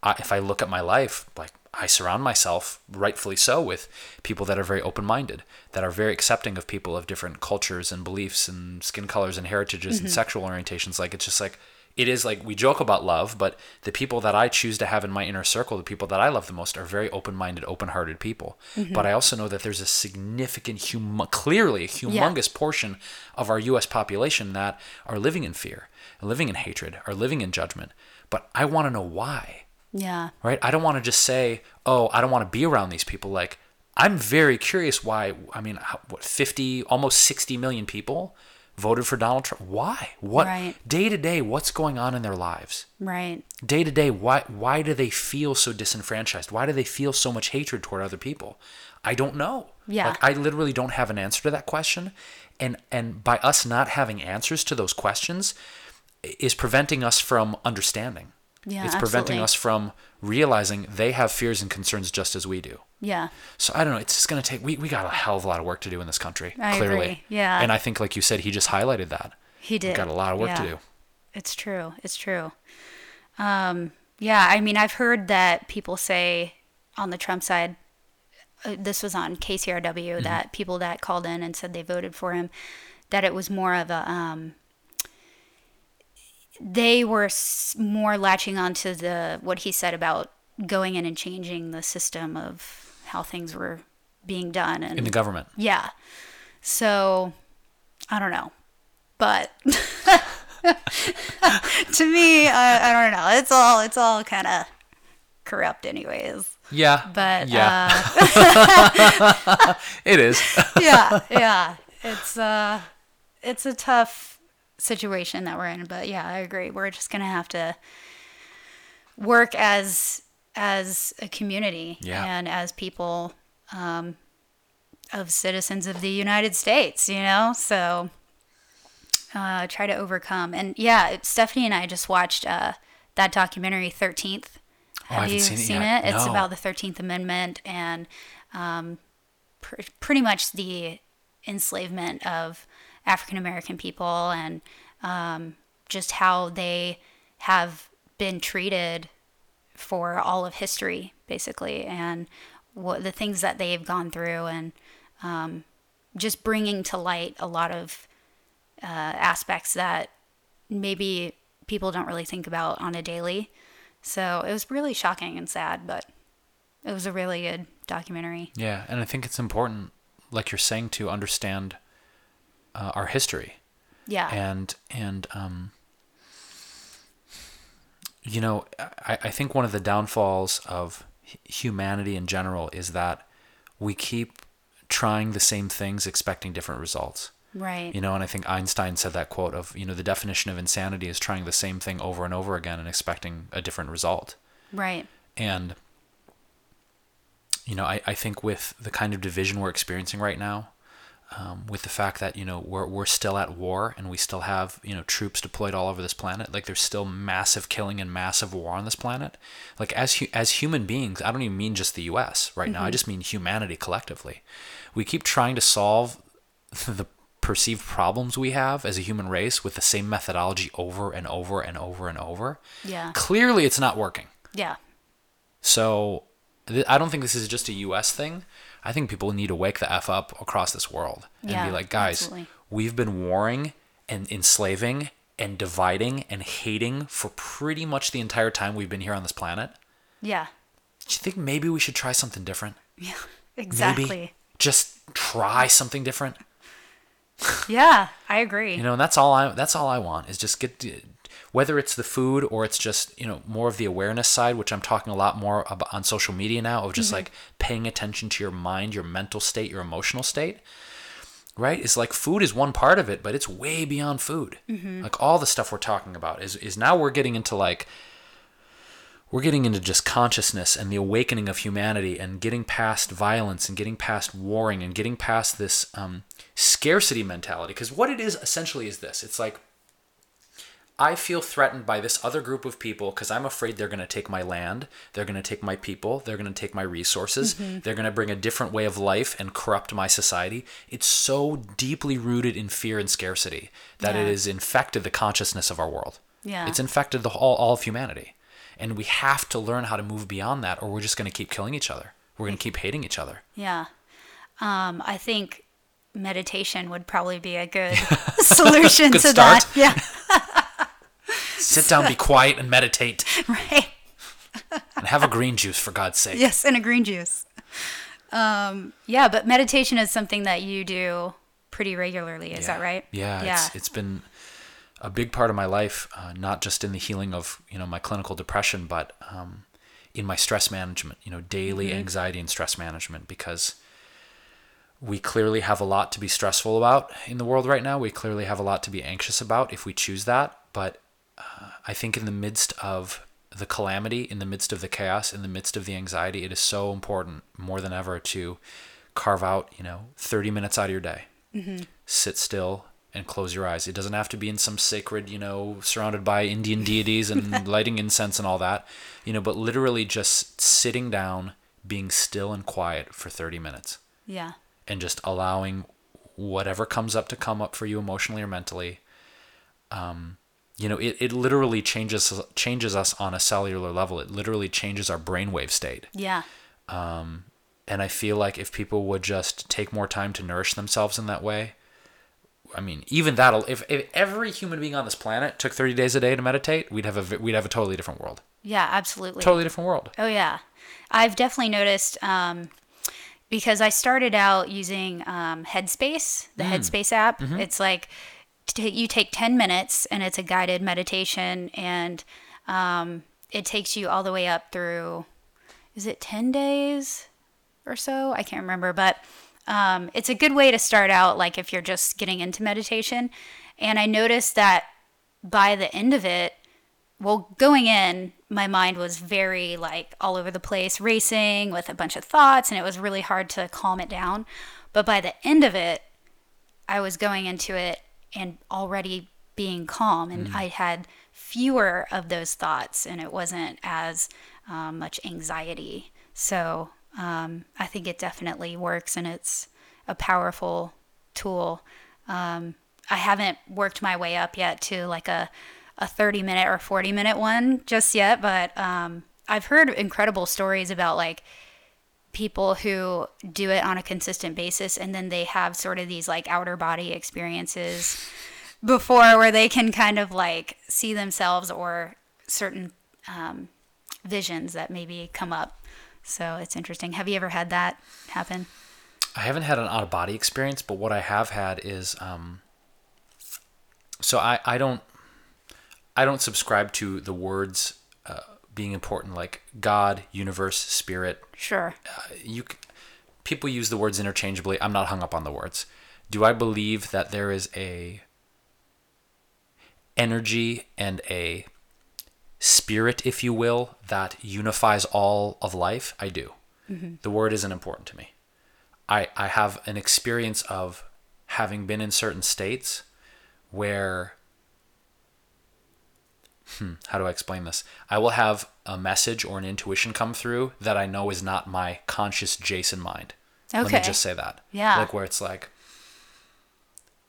I, if I look at my life, like I surround myself, rightfully so, with people that are very open minded, that are very accepting of people of different cultures and beliefs and skin colors and heritages and mm-hmm. sexual orientations. Like, it's just like, it is like we joke about love, but the people that I choose to have in my inner circle, the people that I love the most, are very open minded, open hearted people. Mm-hmm. But I also know that there's a significant, hum- clearly a humongous portion of our US population that are living in fear, living in hatred, are living in judgment. But I want to know why Yeah. right? I don't want to just say, "Oh, I don't want to be around these people." Like, I'm very curious why. I mean, what 50, almost 60 million people voted for Donald Trump? Why? What Right. day to day? What's going on in their lives? Right. Day to day, why why do they feel so disenfranchised? Why do they feel so much hatred toward other people? I don't know. Yeah. Like I literally don't have an answer to that question. And and by us not having answers to those questions is preventing us from understanding. Yeah, it's preventing us from realizing they have fears and concerns just as we do. Yeah. So I don't know. It's just going to take. We, we got a hell of a lot of work to do in this country. I clearly. agree, yeah. And I think, like you said, he just highlighted that. He did. got a lot of work to do. It's true. It's true. Um, yeah, I mean, I've heard that people say on the Trump side, uh, this was on KCRW, Mm-hmm. that people that called in and said they voted for him, that it was more of a, um, they were more latching onto the what he said about going in and changing the system of how things were being done and In the government. yeah. So, I don't know. But to me, I, I don't know. It's all it's all kind of corrupt anyways. Yeah. But yeah, uh, it is. yeah, yeah. It's uh it's a tough situation that we're in, but yeah, I agree. We're just going to have to work as as a community Yeah. and as people um of citizens of the United States, you know? So uh try to overcome. And yeah, Stephanie and I just watched uh that documentary 13th. Oh, Have haven't you seen it seen yet. it? It's about the 13th Amendment and um, pr- pretty much the enslavement of African American people and um, just how they have been treated for all of history, basically, and what the things that they've gone through, and um, just bringing to light a lot of uh, aspects that maybe people don't really think about on a daily. So it was really shocking and sad, but it was a really good documentary. Yeah, and I think it's important, like you're saying, to understand uh, our history. Yeah. and and um you know I, I think one of the downfalls of humanity in general is that we keep trying the same things expecting different results right. you know and i think einstein said that quote of you know the definition of insanity is trying the same thing over and over again and expecting a different result right. and you know, I, I think with the kind of division we're experiencing right now, um, with the fact that you know we're we're still at war and we still have you know troops deployed all over this planet, like there's still massive killing and massive war on this planet. Like as hu- as human beings, I don't even mean just the U.S. right now. I just mean humanity collectively. We keep trying to solve the perceived problems we have as a human race with the same methodology over and over and over and over. Yeah. Clearly, it's not working. Yeah. So th- I don't think this is just a US thing. I think people need to wake the F up across this world and Yeah, be like, guys, absolutely. we've been warring and enslaving and dividing and hating for pretty much the entire time we've been here on this planet. Yeah. Do you think maybe we should try something different? Yeah. exactly. Maybe just try something different. Yeah, I agree. You know, and that's all I that's all I want is just get whether it's the food or it's just you know more of the awareness side which i'm talking a lot more about on social media now of just like paying attention to your mind your mental state your emotional state right? It's like food is one part of it but it's way beyond food. Like all the stuff we're talking about is is now we're getting into like we're getting into just consciousness and the awakening of humanity and getting past violence and getting past warring and getting past this um, scarcity mentality. Because what it is essentially is this. It's like I feel threatened by this other group of people because I'm afraid they're going to take my land, they're going to take my people, they're going to take my resources, they're going to bring a different way of life and corrupt my society. It's so deeply rooted in fear and scarcity that it has infected the consciousness of our world. Yeah. It's infected the all, all of humanity. And we have to learn how to move beyond that or we're just going to keep killing each other. We're going to keep hating each other. Yeah. Um, I think meditation would probably be a good solution Good to start. that. Yeah. Sit down, be quiet, and meditate. Right. And have a green juice, for God's sake. Yes, and a green juice. Um, yeah, but meditation is something that you do pretty regularly. Is that right? Yeah, Yeah. It's, it's been a big part of my life, uh, not just in the healing of you know my clinical depression, but um, in my stress management. You know, daily Mm-hmm. anxiety and stress management because we clearly have a lot to be stressful about in the world right now. We clearly have a lot to be anxious about if we choose that. But uh, I think in the midst of the calamity, in the midst of the chaos, in the midst of the anxiety, it is so important more than ever to carve out, you know, 30 minutes out of your day. Sit still and close your eyes. It doesn't have to be in some sacred, you know, surrounded by Indian deities and lighting incense and all that, you know, but literally just sitting down, being still and quiet for 30 minutes Yeah. and just allowing whatever comes up to come up for you emotionally or mentally. Um, you know, it, it literally changes changes us on a cellular level. It literally changes our brainwave state. Yeah. And I feel like if people would just take more time to nourish themselves in that way, I mean, even that'll if, if every human being on this planet took 30 days a day to meditate, we'd have a we'd have a totally different world. Yeah, absolutely. Totally different world. Oh yeah, I've definitely noticed um, because I started out using um, Headspace, the Headspace app. It's like t- you take ten minutes, and it's a guided meditation, and um, it takes you all the way up through. Is it ten days or so? I can't remember, but um, it's a good way to start out. Like if you're just getting into meditation, and I noticed that by the end of it, well, going in, my mind was very like all over the place, racing with a bunch of thoughts, and it was really hard to calm it down. But by the end of it, I was going into it and already being calm, and I had fewer of those thoughts, and it wasn't as um, much anxiety. So um, I think it definitely works, and it's a powerful tool. Um, I haven't worked my way up yet to like a a 30 minute or 40 minute one just yet, but um, I've heard incredible stories about like people who do it on a consistent basis and then they have sort of these like outer body experiences before where they can kind of like see themselves or certain um, visions that maybe come up. So it's interesting. Have you ever had that happen? I haven't had an out of body experience, but what I have had is um so I I don't I don't subscribe to the words being important like God, universe, spirit. Sure. Uh, you people use the words interchangeably. I'm not hung up on the words. Do I believe that there is a energy and a spirit, if you will, that unifies all of life? I do. Mm-hmm. The word isn't important to me. I, I have an experience of having been in certain states where hmm, how do I explain this? I will have a message or an intuition come through that I know is not my conscious Jason mind. Okay. Let me just say that. Yeah. Like where it's like,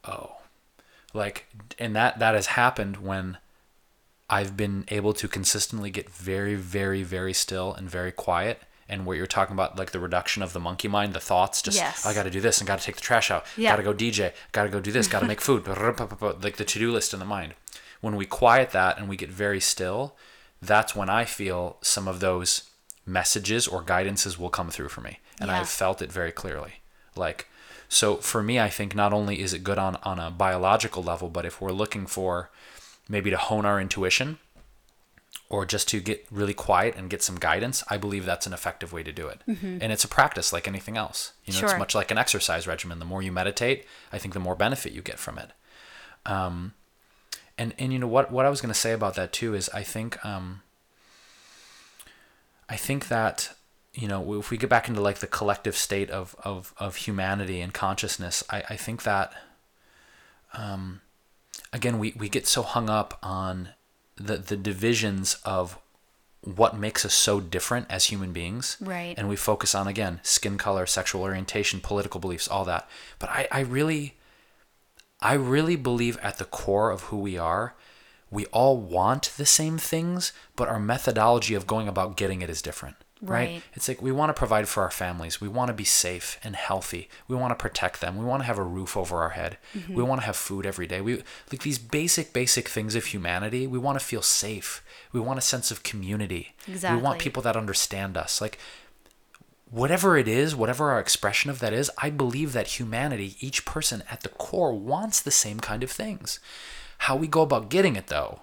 oh, like, and that that has happened when I've been able to consistently get very, very, very still and very quiet. And where you're talking about like the reduction of the monkey mind, the thoughts, just Yes. I got to do this and got to take the trash out, Yeah. got to go DJ, got to go do this, got to make food, like the to do list in the mind. When we quiet that and we get very still, that's when I feel some of those messages or guidances will come through for me. And Yeah. I've felt it very clearly. Like, so for me, I think not only is it good on, on a biological level, but if we're looking for maybe to hone our intuition or just to get really quiet and get some guidance, I believe that's an effective way to do it. And it's a practice like anything else. You know, Sure. it's much like an exercise regimen. The more you meditate, I think the more benefit you get from it. Um, and and you know what what I was going to say about that too is I think um, I think that you know if we get back into like the collective state of of, of humanity and consciousness, I, I think that um, again we, we get so hung up on the the divisions of what makes us so different as human beings Right. and we focus on again skin color sexual orientation political beliefs all that but i, I really i really believe at the core of who we are we all want the same things but our methodology of going about getting it is different right, Right. it's like we want to provide for our families we want to be safe and healthy we want to protect them we want to have a roof over our head mm-hmm. we want to have food every day we like these basic basic things of humanity we want to feel safe we want a sense of community Exactly. we want people that understand us like whatever it is, whatever our expression of that is, I believe that humanity, each person at the core, wants the same kind of things. How we go about getting it, though,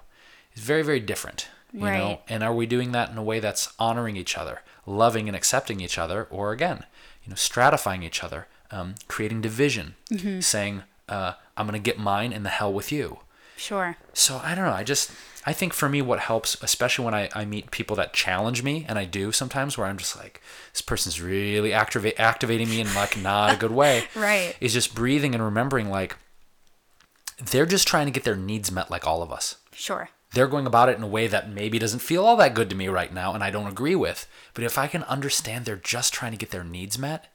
is very, very different. You know, Right. and are we doing that in a way that's honoring each other, loving and accepting each other, or again, you know, stratifying each other, um, creating division, saying, uh, "I'm gonna get mine and the hell with you." Sure. So I don't know. I just I think for me what helps, especially when I, I meet people that challenge me, and I do sometimes where I'm just like, this person's really activate activating me in like not a good way. Right. Is just breathing and remembering like they're just trying to get their needs met like all of us. Sure. They're going about it in a way that maybe doesn't feel all that good to me right now and I don't agree with. But if I can understand they're just trying to get their needs met,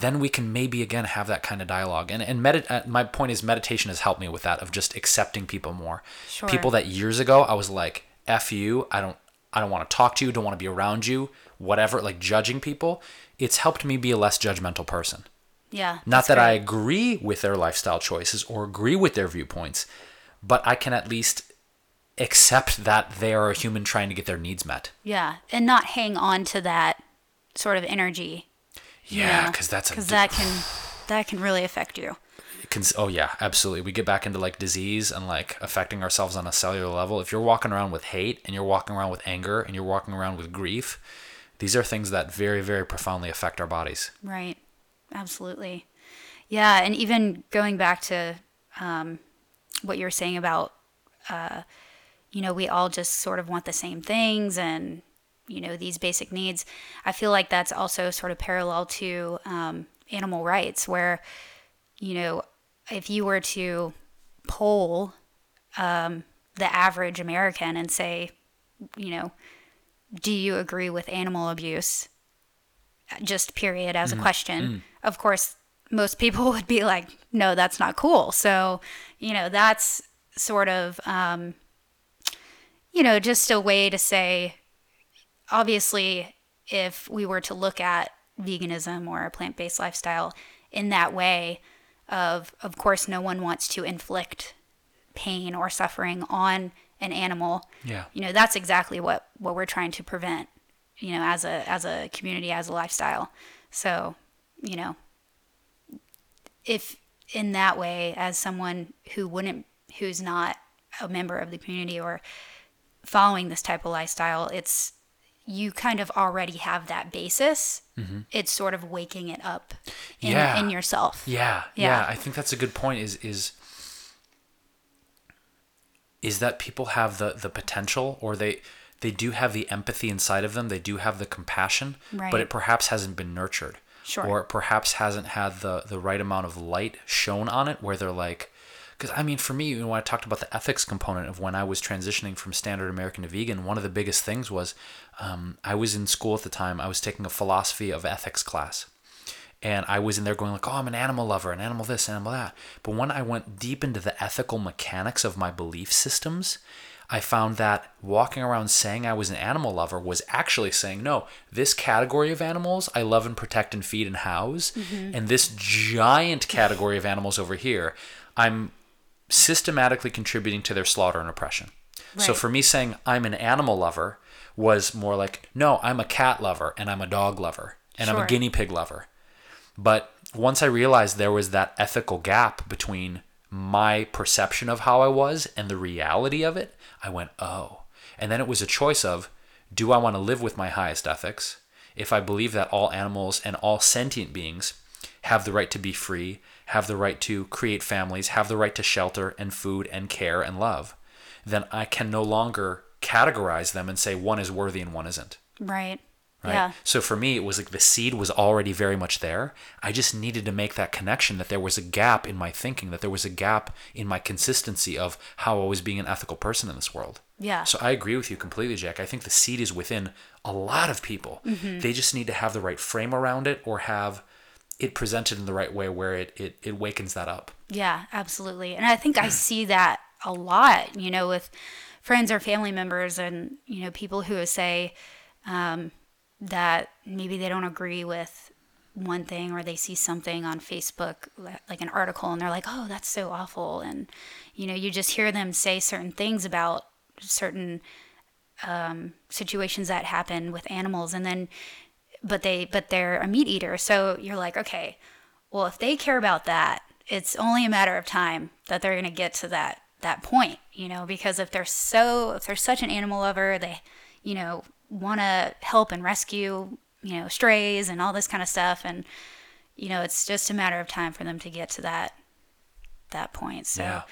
then we can maybe again have that kind of dialogue. And and medit- uh, my point is meditation has helped me with that of just accepting people more. Sure. People that years ago I was like, "F you, I don't I don't want to talk to you, don't want to be around you, whatever, like judging people." It's helped me be a less judgmental person. Yeah. Not that I agree with their lifestyle choices or agree with their viewpoints, but I can at least accept that they are a human trying to get their needs met. Yeah, and not hang on to that sort of energy. Yeah, because that's because that can that can really affect you. cons- oh yeah, absolutely. We get back into like disease and like affecting ourselves on a cellular level. If you're walking around with hate and you're walking around with anger and you're walking around with grief, these are things that very very profoundly affect our bodies. Right. Absolutely. Yeah, and even going back to um, what you were saying about, uh, you know, we all just sort of want the same things and, you know, these basic needs. I feel like that's also sort of parallel to um, animal rights, where, you know, if you were to poll um, the average American and say, you know, do you agree with animal abuse? just period as a question. Of course, most people would be like, no, that's not cool. So, you know, that's sort of, um, you know, just a way to say, obviously, if we were to look at veganism or a plant based lifestyle in that way, of, of course, no one wants to inflict pain or suffering on an animal. Yeah. You know, that's exactly what, what we're trying to prevent you know, as a as a community, as a lifestyle. So, you know, if in that way, as someone who wouldn't, who's not a member of the community or following this type of lifestyle, it's you kind of already have that basis. Mm-hmm. It's sort of waking it up in, Yeah. in yourself. Yeah, yeah, Yeah. I think that's a good point. Is is is that people have the the potential, or they they do have the empathy inside of them. They do have the compassion, Right. but it perhaps hasn't been nurtured, Sure. or it perhaps hasn't had the the right amount of light shown on it, where they're like. Because I mean, for me, you know, when I talked about the ethics component of when I was transitioning from standard American to vegan, one of the biggest things was um, I was in school at the time. I was taking a philosophy of ethics class, and I was in there going like, "Oh, I'm an animal lover, an animal this, animal that." But when I went deep into the ethical mechanics of my belief systems, I found that walking around saying I was an animal lover was actually saying, "No, this category of animals I love and protect and feed and house, and this giant category of animals over here, I'm systematically contributing to their slaughter and oppression." So for me saying I'm an animal lover was more like, "No, I'm a cat lover and I'm a dog lover and I'm a guinea pig lover." But once I realized there was that ethical gap between my perception of how I was and the reality of it, I went, oh. And then it was a choice of do I want to live with my highest ethics? If I believe that all animals and all sentient beings have the right to be free, have the right to create families, have the right to shelter and food and care and love, then I can no longer categorize them and say one is worthy and one isn't. Right. Right? Yeah. So for me, it was like the seed was already very much there. I just needed to make that connection that there was a gap in my thinking, that there was a gap in my consistency of how I was being an ethical person in this world. Yeah. So I agree with you completely, Jack. I think the seed is within a lot of people. Mm-hmm. They just need to have the right frame around it or have it presented in the right way where it, it, it wakens that up. Yeah, absolutely. And I think I see that a lot, you know, with friends or family members and, you know, people who say um, that maybe they don't agree with one thing or they see something on Facebook, like an article, and they're like, oh, that's so awful. And, you know, you just hear them say certain things about certain um, situations that happen with animals. And then, but they, but they're a meat eater. So you're like, okay, well, if they care about that, it's only a matter of time that they're going to get to that that point, you know, because if they're so if they're such an animal lover, they, you know, want to help and rescue, you know, strays and all this kind of stuff and you know, it's just a matter of time for them to get to that that point. So Yeah.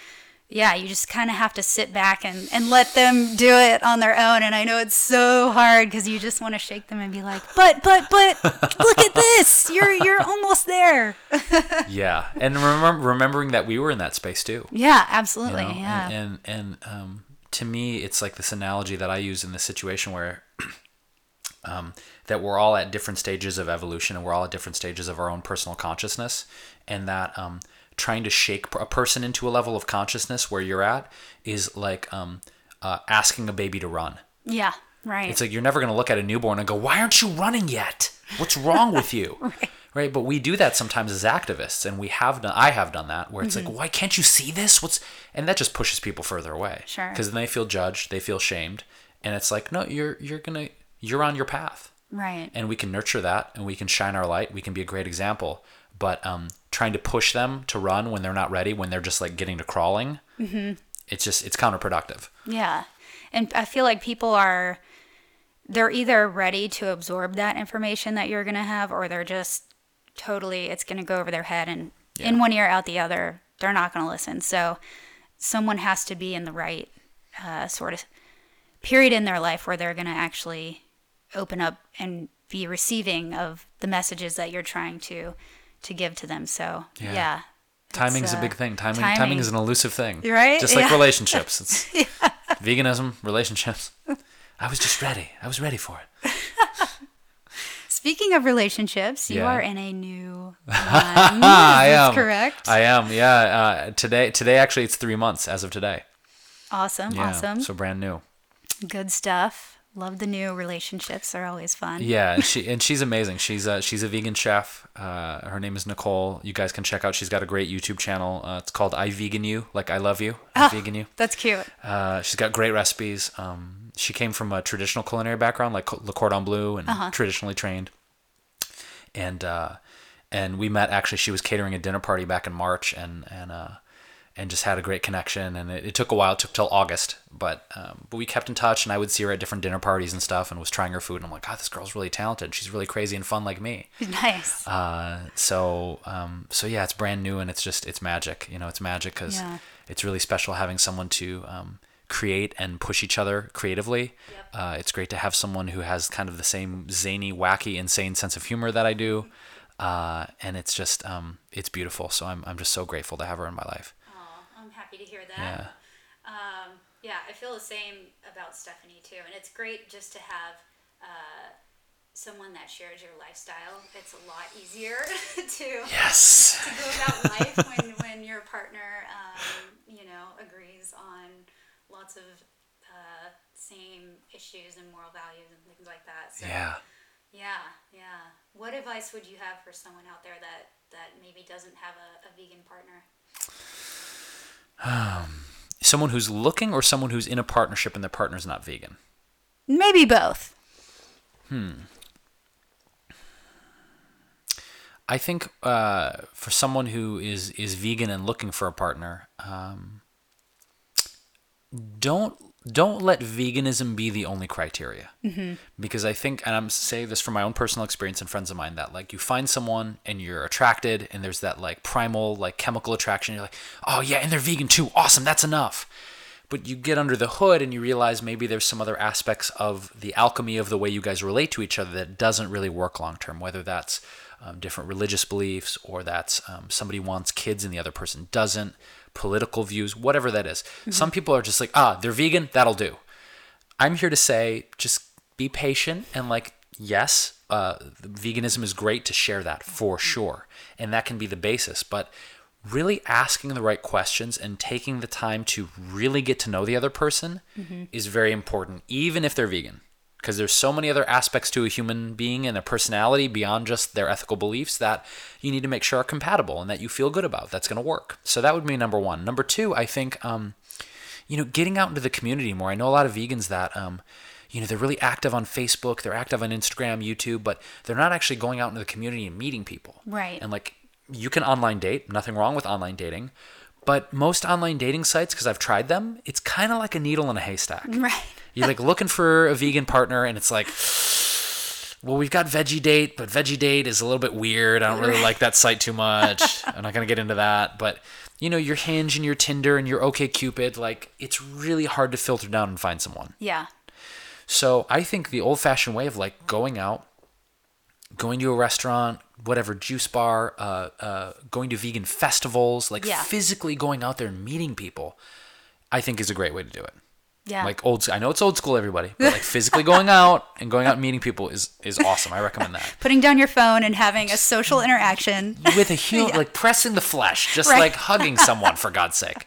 Yeah, you just kind of have to sit back and, and let them do it on their own. And I know it's so hard because you just want to shake them and be like, but, but, but, look at this. You're, you're almost there. yeah. And remember, remembering that we were in that space too. Yeah, you absolutely. know? yeah. And, and, and um, to me, it's like this analogy that I use in this situation where um, that we're all at different stages of evolution and we're all at different stages of our own personal consciousness, and that um, trying to shake a person into a level of consciousness where you're at is like um, uh, asking a baby to run. yeah. Right. It's like you're never going to look at a newborn and go, "Why aren't you running yet? What's wrong with you?" right. But we do that sometimes as activists, and we have done. I have done that, where it's Mm-hmm. like, "Why can't you see this? What's?" And that just pushes people further away. Sure. Because then they feel judged, they feel shamed, and it's like, no, you're you're gonna you're on your path, right. and we can nurture that, and we can shine our light. We can be a great example. But um, trying to push them to run when they're not ready, when they're just like getting to crawling, Mm-hmm. it's just it's counterproductive. Yeah. And I feel like people are they're either ready to absorb that information that you're going to have or they're just totally it's going to go over their head and in one ear out the other. They're not going to listen. So someone has to be in the right uh, sort of period in their life where they're going to actually open up and be receiving of the messages that you're trying to to give to them. So, Yeah. yeah. Timing's uh, a big thing. Timing, timing. timing, is an elusive thing. You're right? Just like Yeah. relationships. It's veganism, relationships. I was just ready. I was ready for it. Speaking of relationships, you Yeah. are in a new one. I am correct? I am. Yeah. Uh, today, today actually, it's three months as of today. awesome, Yeah. awesome. So brand new. Good stuff. Love the new relationships. They're always fun. Yeah, and she and she's amazing. She's a, she's a vegan chef. Uh, her name is Nicole. You guys can check out. She's got a great YouTube channel. Uh, it's called I Vegan You, like I love you. I vegan you. That's cute. Uh, she's got great recipes. Um, she came from a traditional culinary background, like Le Cordon Bleu, and traditionally trained. And uh, and we met. Actually, she was catering a dinner party back in March, and and uh, and just had a great connection. And it, it took a while. It took till August, but um, but we kept in touch. And I would see her at different dinner parties and stuff, and was trying her food. And I'm like, God, this girl's really talented. She's really crazy and fun like me. Nice. Uh, so um, so yeah, it's brand new and it's just it's magic. You know, it's magic because Yeah. it's really special having someone to um, create and push each other creatively. Uh, it's great to have someone who has kind of the same zany, wacky, insane sense of humor that I do. Uh, and it's just um, it's beautiful. So I'm I'm just so grateful to have her in my life. Happy to hear that. Yeah. Um, yeah, I feel the same about Stephanie too, and it's great just to have uh, someone that shares your lifestyle. It's a lot easier to Yes. to go about life when, when your partner, um, you know, agrees on lots of uh, same issues and moral values and things like that. So, Yeah. yeah, yeah. What advice would you have for someone out there that that maybe doesn't have a, a vegan partner? Someone who's looking or someone who's in a partnership and their partner's not vegan. Maybe both. Hmm. I think uh, for someone who is is vegan and looking for a partner, um, don't don't let veganism be the only criteria. Mm-hmm. Because I think, and I'm saying this from my own personal experience and friends of mine, that like you find someone and you're attracted, and there's that like primal like chemical attraction. You're like, oh yeah, and they're vegan too. Awesome, that's enough. But you get under the hood and you realize maybe there's some other aspects of the alchemy of the way you guys relate to each other that doesn't really work long term. Whether that's um, different religious beliefs or that's um, somebody wants kids and the other person doesn't political views, whatever that is. Some people are just like, ah, they're vegan, that'll do. I'm here to say, just be patient and like, yes, uh, veganism is great to share that for sure, and that can be the basis. But really asking the right questions and taking the time to really get to know the other person is very important, even if they're vegan. Because there's so many other aspects to a human being and their personality beyond just their ethical beliefs that you need to make sure are compatible and that you feel good about. That's going to work. So that would be number one. Number two, I think, um, you know, getting out into the community more. I know a lot of vegans that, um, you know, they're really active on Facebook, they're active on Instagram, YouTube, but they're not actually going out into the community and meeting people. Right. And like, you can online date, nothing wrong with online dating. But most online dating sites, because I've tried them, it's kind of like a needle in a haystack. Right. You're like looking for a vegan partner, and it's like, well, we've got Veggie Date, but Veggie Date is a little bit weird. I don't really like that site too much. I'm not gonna get into that, but you know, your Hinge and your Tinder and your OK Cupid, like it's really hard to filter down and find someone. Yeah. So I think the old-fashioned way of like going out, going to a restaurant, whatever juice bar, uh, uh, going to vegan festivals, like Yeah. physically going out there and meeting people, I think is a great way to do it Yeah. like old i know it's old school everybody but like physically going out and going out and meeting people is is awesome i recommend that Putting down your phone and having a social interaction. with a human like pressing the flesh just Right. like hugging someone for god's sake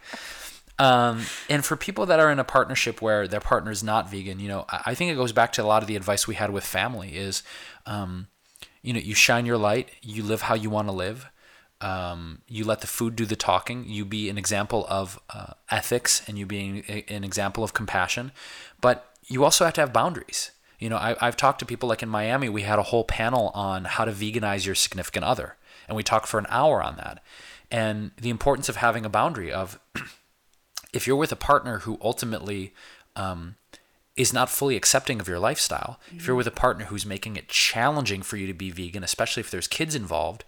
um, and for people that are in a partnership where their partner is not vegan you know I, I think it goes back to a lot of the advice we had with family is um, you know you shine your light you live how you want to live um, you let the food do the talking. You be an example of uh, ethics and you being an example of compassion but you also have to have boundaries. You know I, i've talked to people like in miami we had a whole panel on how to veganize your significant other and we talked for an hour on that. And the importance of having a boundary of if you're with a partner who ultimately um, is not fully accepting of your lifestyle, if you're with a partner who's making it challenging for you to be vegan, especially if there's kids involved,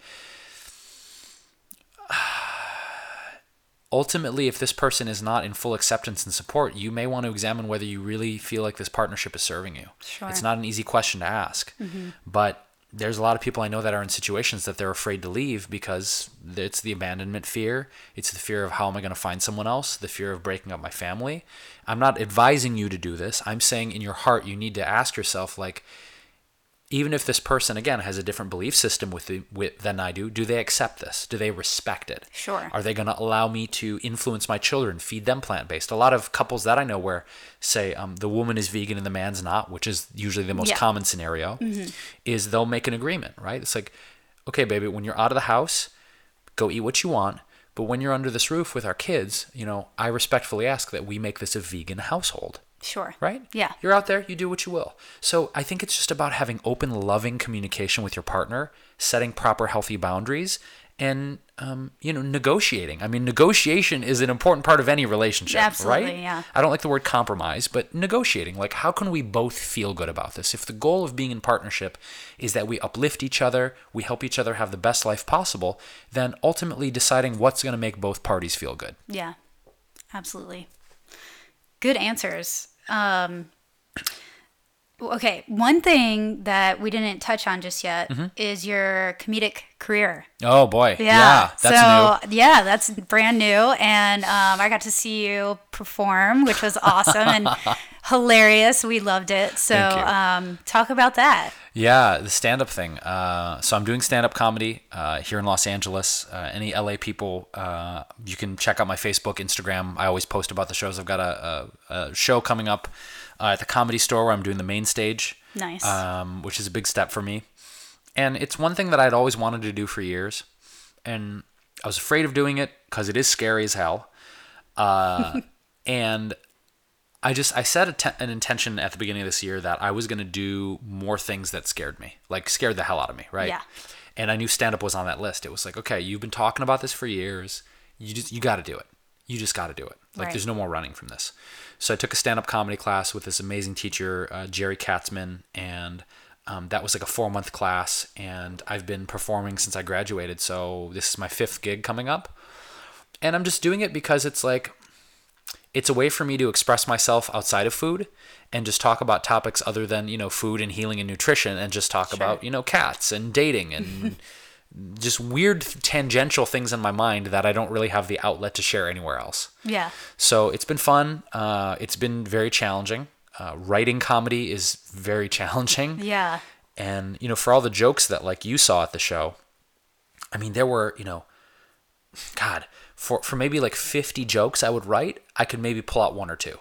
ultimately, if this person is not in full acceptance and support, you may want to examine whether you really feel like this partnership is serving you. Sure. It's not an easy question to ask, mm-hmm. but there's a lot of people I know that are in situations that they're afraid to leave because it's the abandonment fear. It's the fear of how am I going to find someone else, the fear of breaking up my family. I'm not advising you to do this. I'm saying in your heart, you need to ask yourself, like, even if this person again has a different belief system with, the, with than I do, do they accept this? Do they respect it? Sure. Are they going to allow me to influence my children, feed them plant based? A lot of couples that I know where say um, the woman is vegan and the man's not, which is usually the most Yeah. Mm-hmm. common scenario, is they'll make an agreement, right? It's like, okay, baby, when you're out of the house, go eat what you want. But when you're under this roof with our kids, you know, I respectfully ask that we make this a vegan household Sure. right? Yeah. You're out there, you do what you will. So I think it's just about having open, loving communication with your partner, setting proper, healthy boundaries, and um, you know, negotiating. I mean, negotiation is an important part of any relationship, Absolutely, right? yeah. I don't like the word compromise, but negotiating. Like, how can we both feel good about this? If the goal of being in partnership is that we uplift each other, we help each other have the best life possible, then ultimately deciding what's going to make both parties feel good. Yeah, absolutely. Good answers. Um, okay, one thing that we didn't touch on just yet Mm-hmm. is your comedic career. Oh boy, Yeah, that's new. so yeah, that's brand new, and um, I got to see you perform, which was awesome and hilarious. We loved it. So um, talk about that. Yeah, the stand up thing. Uh, so I'm doing stand up comedy uh, here in Los Angeles. Uh, any LA people, uh, you can check out my Facebook, Instagram. I always post about the shows. I've got a, a, a show coming up uh, at the comedy store where I'm doing the main stage. Nice. Um, which is a big step for me. And it's one thing that I'd always wanted to do for years. And I was afraid of doing it because it is scary as hell. Uh, and I just I set a te- an intention at the beginning of this year that I was going to do more things that scared me, like scared the hell out of me, right? Yeah. and I knew stand up was on that list. It was like, okay, you've been talking about this for years. You just you got to do it. You just got to do it. Like Right. there's no more running from this. So I took a stand up comedy class with this amazing teacher, uh, Jerry Katzman, and um, that was like a four month class. And I've been performing since I graduated. So this is my fifth gig coming up, and I'm just doing it because it's like it's a way for me to express myself outside of food and just talk about topics other than you know food and healing and nutrition and just talk about you know cats and dating and just weird tangential things in my mind that I don't really have the outlet to share anywhere else. Yeah. So it's been fun. Uh, it's been very challenging. Uh, writing comedy is very challenging. Yeah. And you know, for all the jokes that like you saw at the show, I mean, there were you know, God, for for maybe like fifty jokes I would write, I could maybe pull out one or two.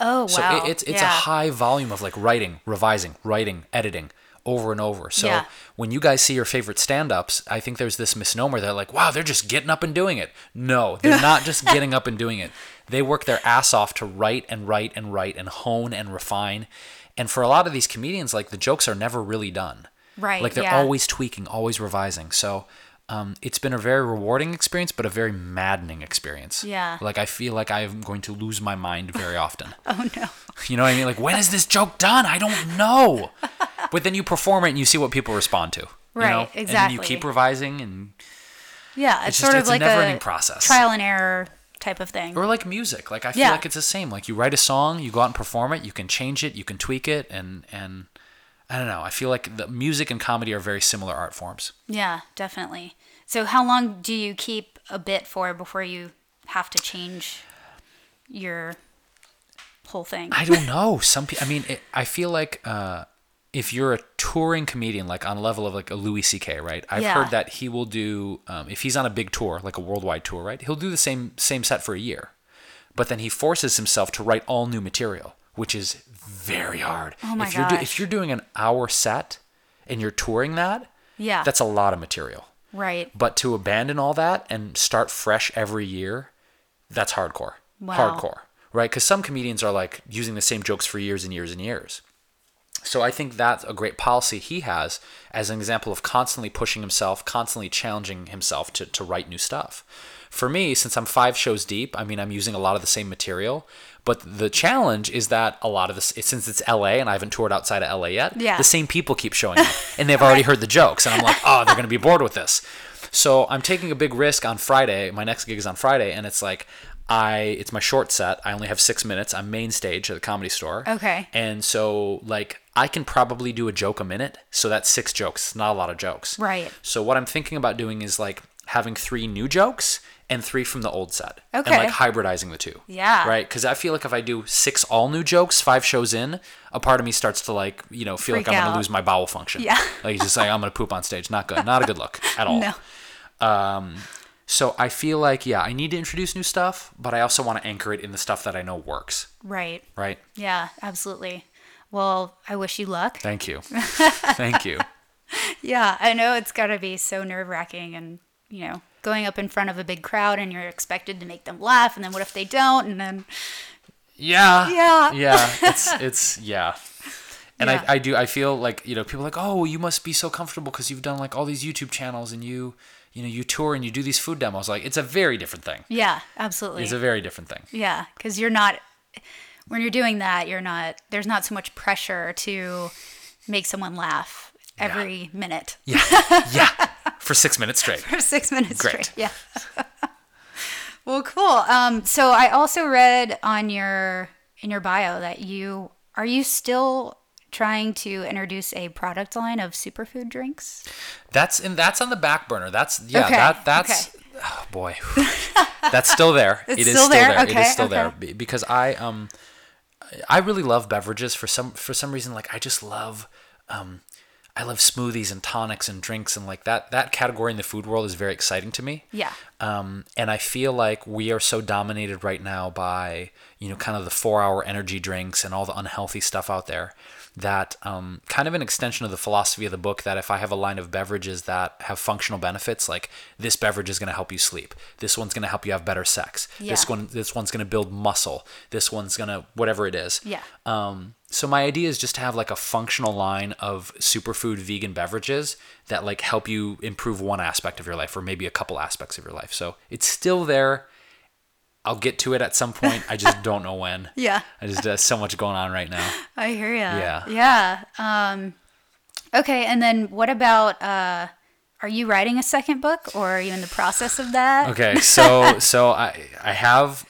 Oh So wow. it, it's it's yeah. a high volume of like writing, revising, writing, editing over and over. So Yeah. when you guys see your favorite stand-ups, I think there's this misnomer that like, wow, they're just getting up and doing it. No, they're not just getting up and doing it. They work their ass off to write and write and write and hone and refine. And for a lot of these comedians, like the jokes are never really done. Right, Like they're yeah. always tweaking, always revising. So um, it's been a very rewarding experience, but a very maddening experience. Yeah. Like I feel like I am going to lose my mind very often. Oh no. You know what I mean? Like, when is this joke done? I don't know. but then you perform it and you see what people respond to. you Right, know? And then you keep revising and Yeah, it's, It's sort just- of it's a like never-ending process. trial and error type of thing. or like music. Like I feel Yeah. like it's the same. Like you write a song, you go out and perform it, you can change it, you can tweak it, and and I don't know. I feel like the music and comedy are very similar art forms. Yeah, definitely. So how long do you keep a bit for before you have to change your whole thing? I don't know. Some people. I mean, it, I feel like uh, if you're a touring comedian, like on a level of like a Louis C.K., right? I've Yeah. heard that he will do um, if he's on a big tour, like a worldwide tour, right? He'll do the same same set for a year, but then he forces himself to write all new material, which is very hard. Oh my if you're do- if you're doing an hour set and you're touring that, Yeah. that's a lot of material. right. But to abandon all that and start fresh every year, that's hardcore. Wow. Hardcore, right? Because some comedians are like using the same jokes for years and years and years. So I think that's a great policy he has as an example of constantly pushing himself, constantly challenging himself to, to write new stuff. For me, since I'm five shows deep, I mean, I'm using a lot of the same material. But the challenge is that a lot of this, since it's LA and I haven't toured outside of LA yet, Yeah. the same people keep showing up and they've already heard the jokes. And I'm like, oh, they're going to be bored with this. So I'm taking a big risk on Friday. My next gig is on Friday. And it's like, I, it's my short set. I only have six minutes. I'm main stage at the comedy store. Okay. And so, like, I can probably do a joke a minute. So that's six jokes. It's not a lot of jokes. Right. So what I'm thinking about doing is like having three new jokes and three from the old set. And like hybridizing the two. Yeah. Right? Because I feel like if I do six all new jokes, five shows in, a part of me starts to like, you know, feel Freak like I'm gonna lose my bowel function. Yeah. Like just like I'm gonna poop on stage. Not good. Not a good look at all. No. Um, so I feel like, yeah, I need to introduce new stuff, but I also want to anchor it in the stuff that I know works. Right. Right? Yeah, absolutely. Well, I wish you luck. Thank you. Thank you. Yeah, I know it's got to be so nerve wracking and, you know, going up in front of a big crowd and you're expected to make them laugh. And then what if they don't? And then, Yeah. Yeah. Yeah. It's it's yeah. And Yeah. I, I do I feel like you know people are like oh you must be so comfortable because you've done like all these YouTube channels and you you know you tour and you do these food demos like it's a very different thing. yeah, absolutely. It's a very different thing. Yeah, because you're not when you're doing that, you're not. There's not so much pressure to make someone laugh every minute Yeah. yeah. For six minutes straight. for six minutes Great. straight. Yeah. well, cool. Um, so I also read on your in your bio that you are you still trying to introduce a product line of superfood drinks. That's and that's on the back burner. That's yeah. Okay, That that's oh boy. that's still there. It's It is still there? It Okay, is still there okay. Be- because I um I really love beverages for some for some reason. Like I just love um I love smoothies and tonics and drinks and like that that category in the food world is very exciting to me. Yeah. Um, and I feel like we are so dominated right now by, you know, kind of the four hour energy drinks and all the unhealthy stuff out there that um, kind of an extension of the philosophy of the book that if I have a line of beverages that have functional benefits, like this beverage is going to help you sleep, this one's going to help you have better sex, this one, this one's going to build muscle, this one's going to, whatever it is. Yeah. Um, so my idea is just to have like a functional line of superfood vegan beverages that like help you improve one aspect of your life or maybe a couple aspects of your life. So it's still there. I'll get to it at some point. I just don't know when. Yeah. I just there's so much going on right now. I hear ya. Yeah. Yeah. Um, okay. And then what about, uh, are you writing a second book or are you in the process of that? Okay, so so I I have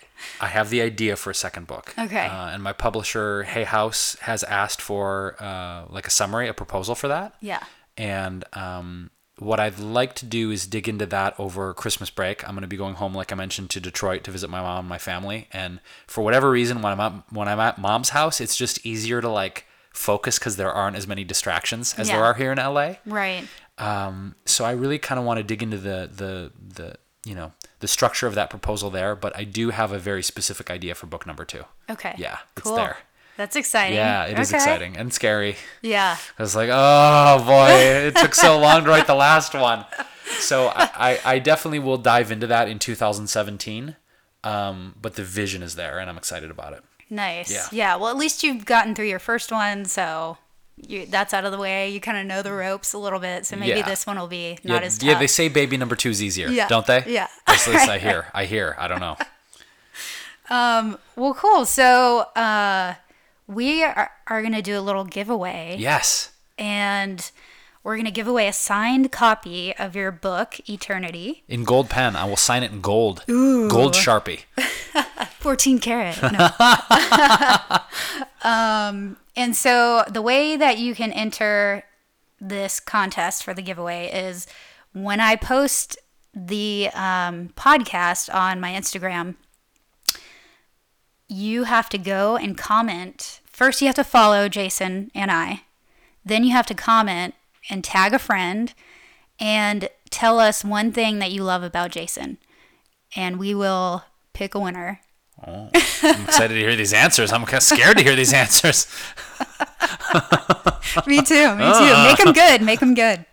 I have the idea for a second book. Okay. Uh, and my publisher Hay House has asked for uh, like a summary, a proposal for that. Yeah. And um, what I'd like to do is dig into that over Christmas break. I'm going to be going home, like I mentioned, to Detroit to visit my mom and my family. And for whatever reason, when I'm at, when I'm at mom's house, it's just easier to like focus because there aren't as many distractions as there are here in LA. Right. Um, so I really kind of want to dig into the the the you know the structure of that proposal there, but I do have a very specific idea for book number two. Okay. Yeah, it's cool. there. That's exciting. Yeah, it is Okay. exciting and scary. Yeah. I was like, oh boy, it took so long to write the last one. So I, I, I definitely will dive into that in 2017. Um, but the vision is there, and I'm excited about it. Nice. Yeah. Yeah. Well, at least you've gotten through your first one, so you, that's out of the way. You kind of know the ropes a little bit, so maybe Yeah. this one will be not yeah, as tough. yeah, they say baby number two is easier, Yeah. don't they? Yeah. At least I hear. I hear. I don't know. um. Well, cool. So uh, we are, are going to do a little giveaway, Yes. and we're going to give away a signed copy of your book, Eaternity. In gold pen. I will sign it in gold. Gold Sharpie. 14 karat. No. um, and so the way that you can enter this contest for the giveaway is when I post the um, podcast on my Instagram, you have to go and comment. First, you have to follow Jason and I. Then you have to comment and tag a friend and tell us one thing that you love about Jason. And we will pick a winner. I'm excited to hear these answers. I'm kind of scared to hear these answers. me too. Me too. Make them good. Make them good.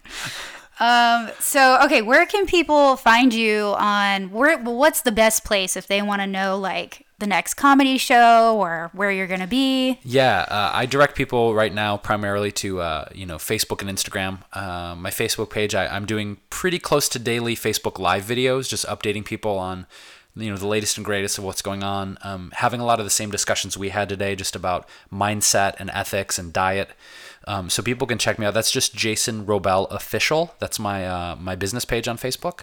Um, so okay, where can people find you on where well, what's the best place if they want to know like the next comedy show or where you're going to be? Yeah, uh, I direct people right now primarily to uh, you know Facebook and Instagram. Uh, my Facebook page, I, I'm doing pretty close to daily Facebook live videos, just updating people on you know the latest and greatest of what's going on. Um, having a lot of the same discussions we had today, just about mindset and ethics and diet. Um, so people can check me out. That's just Jason Wrobel official. That's my uh, my business page on Facebook.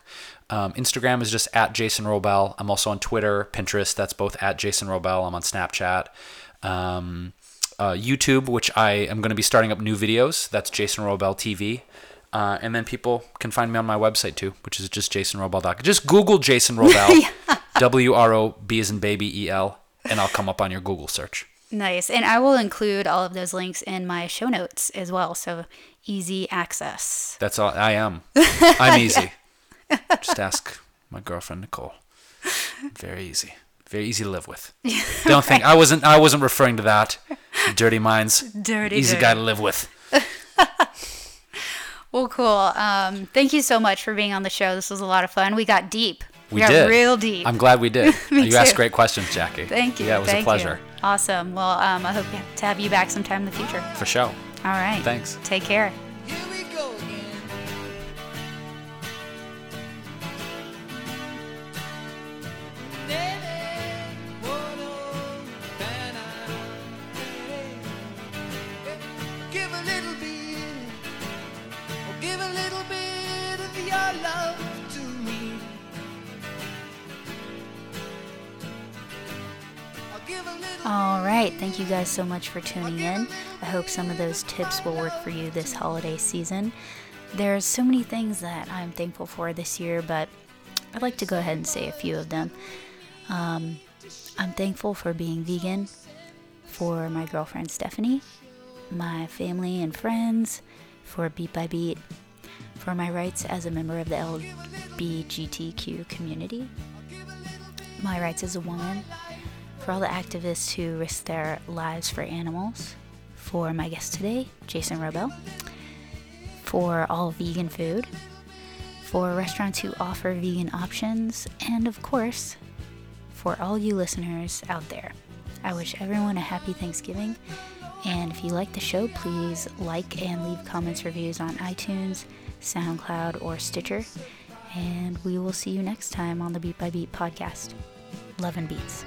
Um, Instagram is just at Jason Wrobel. I'm also on Twitter, Pinterest. That's both at Jason Wrobel. I'm on Snapchat. Um, uh, YouTube, which I am going to be starting up new videos. That's Jason Wrobel TV. Uh, and then people can find me on my website too, which is just jasonwrobel.com. Just Google Jason Wrobel, W R O B as in baby E L, and I'll come up on your Google search. Nice. And I will include all of those links in my show notes as well, so easy access. That's all I am. I'm easy. Just ask my girlfriend Nicole. Very easy. Very easy to live with. Don't think I wasn't I wasn't referring to that. Dirty minds. Dirty, Easy dirty. guy to live with. Well, cool. Um, thank you so much for being on the show. This was a lot of fun. We got deep. We got did. real deep. I'm glad we did. You asked great questions, Jackie. Thank you. Yeah, it was Thank a pleasure. You. Awesome. Well, um, I hope to have you back sometime in the future. For sure. All right. Thanks. Take care. All right. Thank you guys so much for tuning in. I hope some of those tips will work for you this holiday season. There's so many things that I'm thankful for this year, but I'd like to go ahead and say a few of them. Um, I'm thankful for being vegan, for my girlfriend Stephanie, my family and friends, for Beat by Beat, for my rights as a member of the LGBTQ community, my rights as a woman, for all the activists who risk their lives for animals, for my guest today, Jason Wrobel, for all vegan food, for restaurants who offer vegan options, and of course, for all you listeners out there. I wish everyone a happy Thanksgiving And if you like the show, please like and leave comments, reviews on iTunes, SoundCloud, or Stitcher. And we will see you next time on the Beat by Beat podcast. Love and Beats.